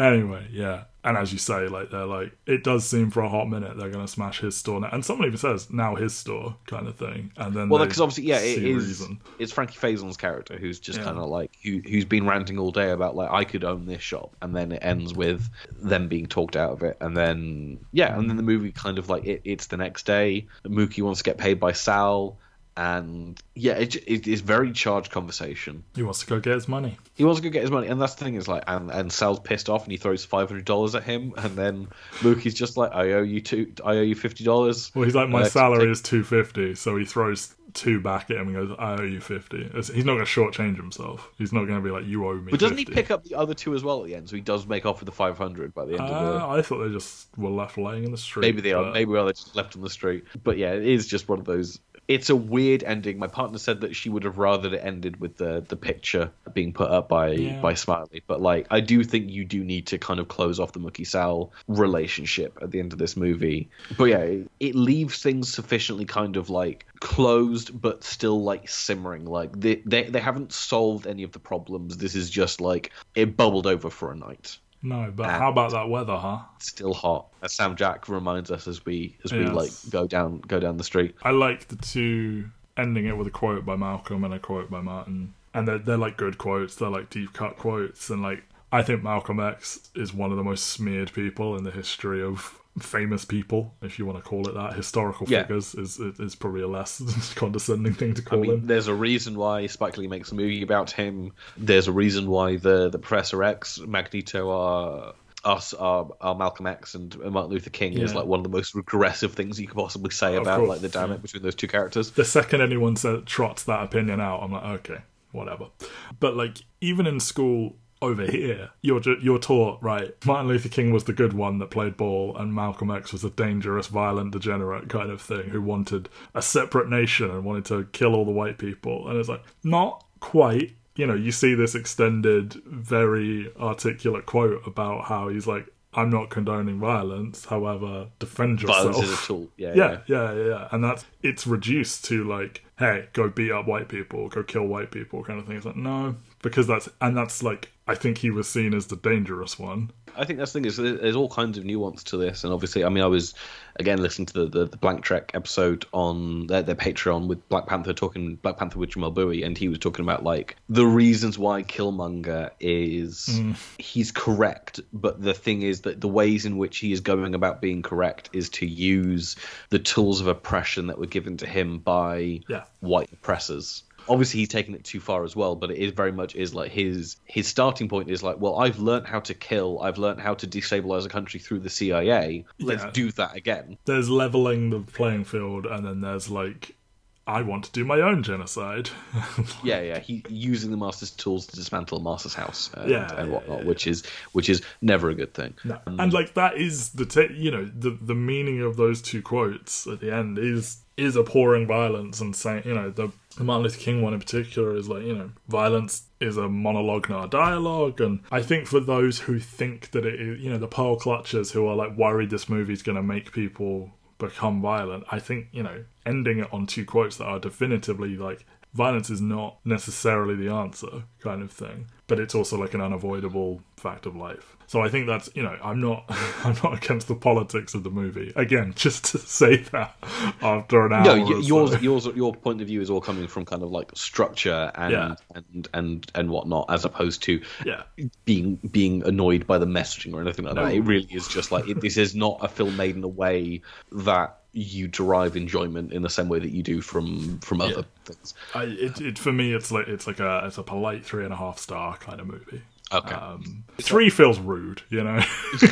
anyway, yeah, and as you say, like they're like, it does seem for a hot minute they're going to smash his store, now. and someone even says now his store kind of thing, and then Well, because obviously, yeah, it is. reason. It's Frankie Faison's character who's just Yeah. kind of like who who's been ranting all day about like I could own this shop, and then it ends with them being talked out of it, and then yeah, and then the movie kind of like it, it's the next day. Mookie wants to get paid by Sal, and yeah, it, it is very charged conversation. He wants to go get his money. He wants to go get his money, and that's the thing is like, and and Sal's pissed off, and he throws five hundred dollars at him, and then Mookie's just like, I owe you two, I owe you fifty dollars. Well, he's like, my Uh, salary take- is two fifty, so he throws two back at him and goes, I owe you fifty. It's- He's not going to shortchange himself. He's not going to be like, you owe me. But doesn't 50. he pick up the other two as well at the end? So he does make off with the five hundred by the end of the. Uh, I thought they just were left laying in the street. Maybe they are. but- Maybe they're just left on the street. But yeah, it is just one of those. It's a weird ending. My partner said that she would have rather it ended with the the picture being put up by Yeah. by Smiley. But like, I do think you do need to kind of close off the Mookie Sal relationship at the end of this movie. But yeah, it, it leaves things sufficiently kind of like closed, but still like simmering. Like they they they haven't solved any of the problems. This is just like it bubbled over for a night No, but And- how about that weather, huh? still hot, as Sam Jack reminds us as we as we like go down go down the street. I like the two ending it with a quote by Malcolm and a quote by Martin, and they're they're like good quotes. They're like deep cut quotes, and like I think Malcolm X is one of the most smeared people in the history of famous people, if you want to call it that. Historical Yeah. figures is is probably a less condescending thing to I call mean, him. there's a reason why Spike Lee makes a movie about him. There's a reason why the the Professor X, Magneto are us are, are Malcolm X and Martin Luther King is like one of the most regressive things you could possibly say Of about course, like the dynamic yeah. between those two characters. the second anyone said, trots that opinion out, I'm like, okay, whatever. But like, even in school over here, you're ju- you're taught right. Martin Luther King was the good one that played ball, and Malcolm X was a dangerous, violent, degenerate kind of thing who wanted a separate nation and wanted to kill all the white people. And it's like, not quite. You know, you see this extended, very articulate quote about how he's like, I'm not condoning violence, however, defend yourself. Violence is a tool. Yeah, Yeah, yeah, yeah, yeah. And that's it's reduced to like, hey, go beat up white people, go kill white people, kind of thing. It's like no, because that's and that's like I think he was seen as the dangerous one. I think that's the thing is there's all kinds of nuance to this, and obviously, I mean, I was again listening to the the, the Blank Trek episode on their, their Patreon with Black Panther talking Black Panther with Jamelle Bouie, and he was talking about like the reasons why Killmonger is mm. he's correct, but the thing is that the ways in which he is going about being correct is to use the tools of oppression that were given to him by Yeah. white oppressors. Obviously, he's taken it too far as well, but it is very much is like his his starting point is like, well, I've learned how to kill, I've learned how to destabilize a country through the CIA. Let's Yeah. do that again. There's leveling the playing field, and then there's like, I want to do my own genocide. Yeah, yeah. He using the master's tools to dismantle the master's house uh, and, Yeah, and whatnot, yeah, which is which is never a good thing. No. Um, and like that is the t- you know the the meaning of those two quotes at the end is is abhorring violence and saying you know the, the Martin Luther King one in particular is like you know violence is a monologue not a dialogue and I think for those who think that it is you know the pearl clutchers who are like worried this movie's going to make people become violent I think you know ending it on two quotes that are definitively like violence is not necessarily the answer kind of thing but it's also like an unavoidable fact of life so i think that's you know i'm not i'm not against the politics of the movie again just to say that after an hour No, y- so. yours, yours, your point of view is all coming from kind of like structure and Yeah. and and and whatnot, as opposed to yeah being being annoyed by the messaging or anything like No. that. It really is just like it, this is not a film made in a way that you derive enjoyment in the same way that you do from from other things. I, it, it for me it's like it's like a it's a polite three and a half star kind of movie Okay, um, three feels rude you know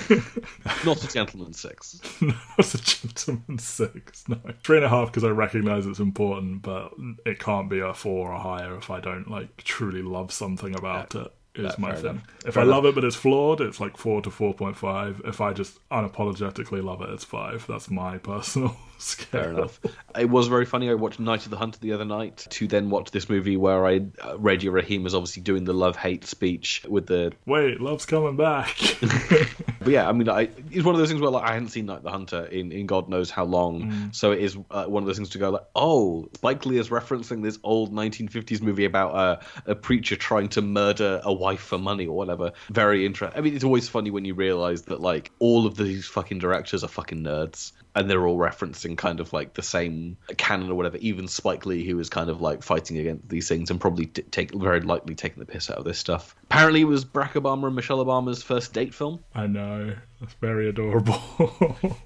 not a gentleman six. Not a gentleman six. No, three and a half because I recognise it's important, but it can't be a four or higher if I don't like truly love something about it. Is my thing. enough. If Fair I love it but it's flawed, it's like four to four point five. If I just unapologetically love it, it's five. That's my personal. Fair enough. It was very funny. I watched Night of the Hunter the other night to then watch this movie where I uh, Reggie Raheem was obviously doing the love hate speech with the. Wait, love's coming back. But yeah, I mean, I, it's one of those things where like I hadn't seen Night of the Hunter in, in God knows how long, so it is uh, one of those things to go like, oh, Spike Lee is referencing this old 1950s movie about uh, a preacher trying to murder a wife for money or whatever. Very interesting. I mean, it's always funny when you realize that like all of these fucking directors are fucking nerds. And they're all referencing kind of like the same canon or whatever. Even Spike Lee, who is kind of like fighting against these things and probably t- take very likely taking the piss out of this stuff. Apparently, it was Barack Obama and Michelle Obama's first date film. I know. That's very adorable.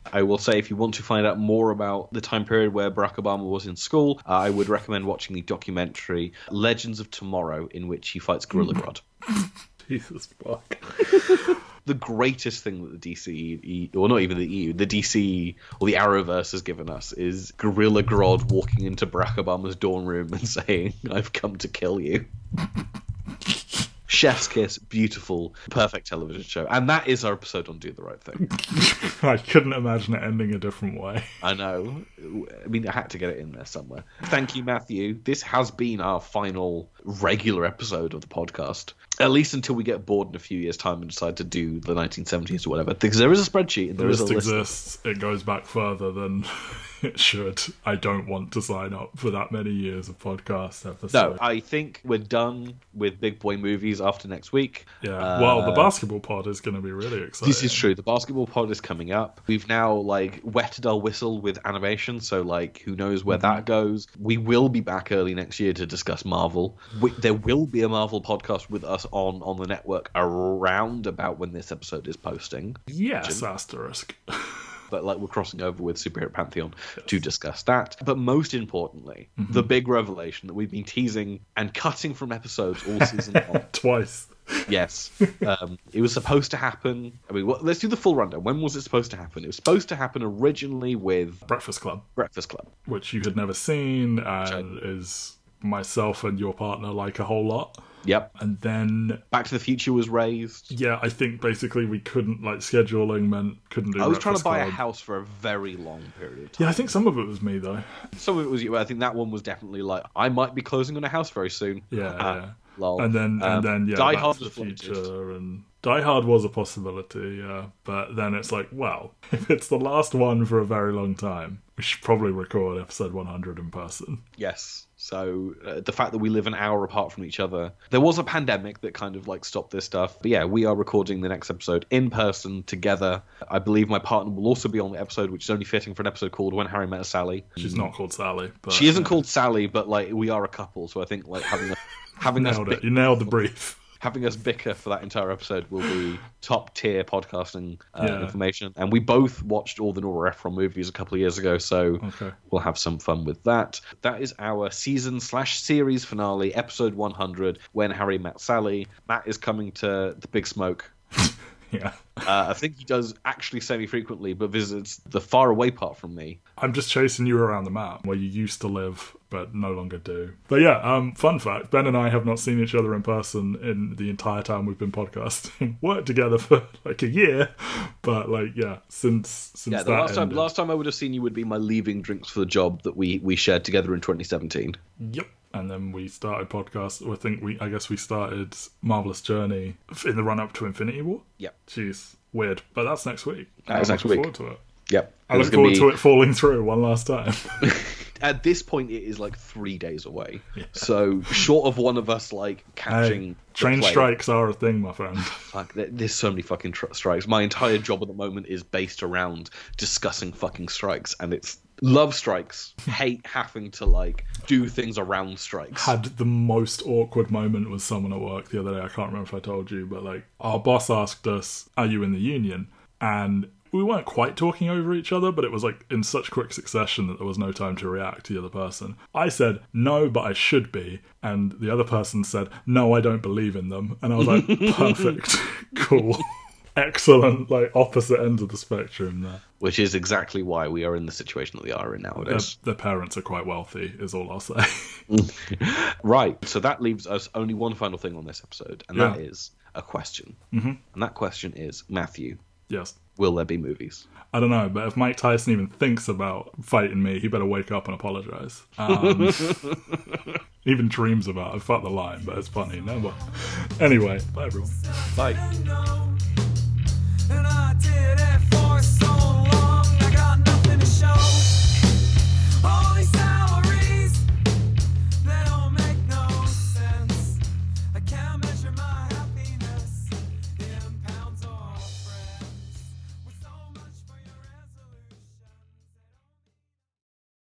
I will say, if you want to find out more about the time period where Barack Obama was in school, uh, I would recommend watching the documentary Legends of Tomorrow, in which he fights Gorilla Grodd. Jesus fuck. the greatest thing that the DC, or not even the EU, the DC or the Arrowverse has given us is Gorilla Grodd walking into Barack Obama's dorm room and saying, "I've come to kill you." Chef's kiss, beautiful, perfect television show, and that is our episode on Do the Right Thing. I couldn't imagine it ending a different way. I know. I mean, I had to get it in there somewhere. Thank you, Matthew. This has been our final regular episode of the podcast. At least until we get bored in a few years' time and decide to do the 1970s or whatever. Because there is a spreadsheet and The there is a list list. exists. It goes back further than it should. I don't want to sign up for that many years of podcast episodes. No, I think we're done with big boy movies after next week. yeah. well, the Uh, basketball pod is going to be really exciting. This is true. The basketball pod is coming up. We've now like wetted our whistle with animation, so like who knows where that goes. We will be back early next year to discuss Marvel. We, there will be a Marvel podcast with us on on the network around about when this episode is posting. Yes, asterisk. But like we're crossing over with Superhero Pantheon to discuss that. But most importantly, the big revelation that we've been teasing and cutting from episodes all season long. Twice. Yes. Um, it was supposed to happen. I mean, well, let's do the full rundown. When was it supposed to happen? It was supposed to happen originally with Breakfast Club, Breakfast Club. which you had never seen and is myself and your partner like a whole lot. Yep. And then, Back to the Future was raised. yeah, I think basically we couldn't, like, scheduling meant couldn't do I was trying to Breakfast buy a Club. house for a very long period of time. Yeah, I think some of it was me, though. Some of it was you. I think that one was definitely like, I might be closing on a house very soon. Yeah, Ah, yeah. Lol. And then, Um, and then, yeah, Die Back Hard to the was floated. Future, and Die Hard was a possibility, yeah. But then it's like, well, if it's the last one for a very long time, we should probably record episode 100 in person. Yes. So uh, the fact that we live an hour apart from each other, there was a pandemic that kind of like stopped this stuff. But yeah, we are recording the next episode in person together. I believe my partner will also be on the episode, which is only fitting for an episode called "When Harry Met Sally." She's not called Sally, but She isn't uh, called Sally, but like we are a couple, so I think like having a, having us Nailed bi- it. You nailed the brief. Having us bicker for that entire episode will be top tier podcasting uh, Yeah. information. And we both watched all the Nora Ephron movies a couple of years ago, so Okay. we'll have some fun with that. That is our season slash series finale, episode 100, When Harry Met Sally. Matt is coming to the Big Smoke. Yeah. Uh, I think he does actually semi frequently, but visits the far away part from me. I'm just chasing you around the map where you used to live but no longer do. But yeah, um, fun fact Ben and I have not seen each other in person in the entire time we've been podcasting. Worked together for like a year, but like, yeah, since since Yeah, the that last time, last time I would have seen you would be my leaving drinks for the job that we, we shared together in 2017. Yep. And then we started podcast. I think we, I guess we started Marvelous Journey in the run up to Infinity War. Yep. Jeez, weird. But that's next week. That is I'm next week. Forward to it. Yep. I look forward to it falling through one last time. At this point, it is like three days away. So, short of one of us like catching hey, train plane- strikes are a thing, my friend. Fuck, there's so many fucking tr- strikes. My entire job at the moment is based around discussing fucking strikes, and it's love strikes. Hate having to like do things around strikes. had the most awkward moment with someone at work the other day. I can't remember if I told you, but like our boss asked us, "Are you in the union?" and we weren't quite talking over each other, but it was like in such quick succession that there was no time to react to the other person. I said, no, but I should be. And the other person said, no, I don't believe in them. And I was like, perfect, cool, excellent, like opposite ends of the spectrum there. Which is exactly why we are in the situation that we are in Their, nowadays. their parents are quite wealthy, is all I'll say. right. So that leaves us only one final thing on this episode, and that Yeah. is a question. Mm-hmm. And that question is Matthew, yes. will there be movies? I don't know, but if Mike Tyson even thinks about fighting me, he better wake up and apologize. Um, even dreams about it. Fuck the line, but it's funny. Never. Anyway, bye everyone. Bye. So long, I got nothing to show.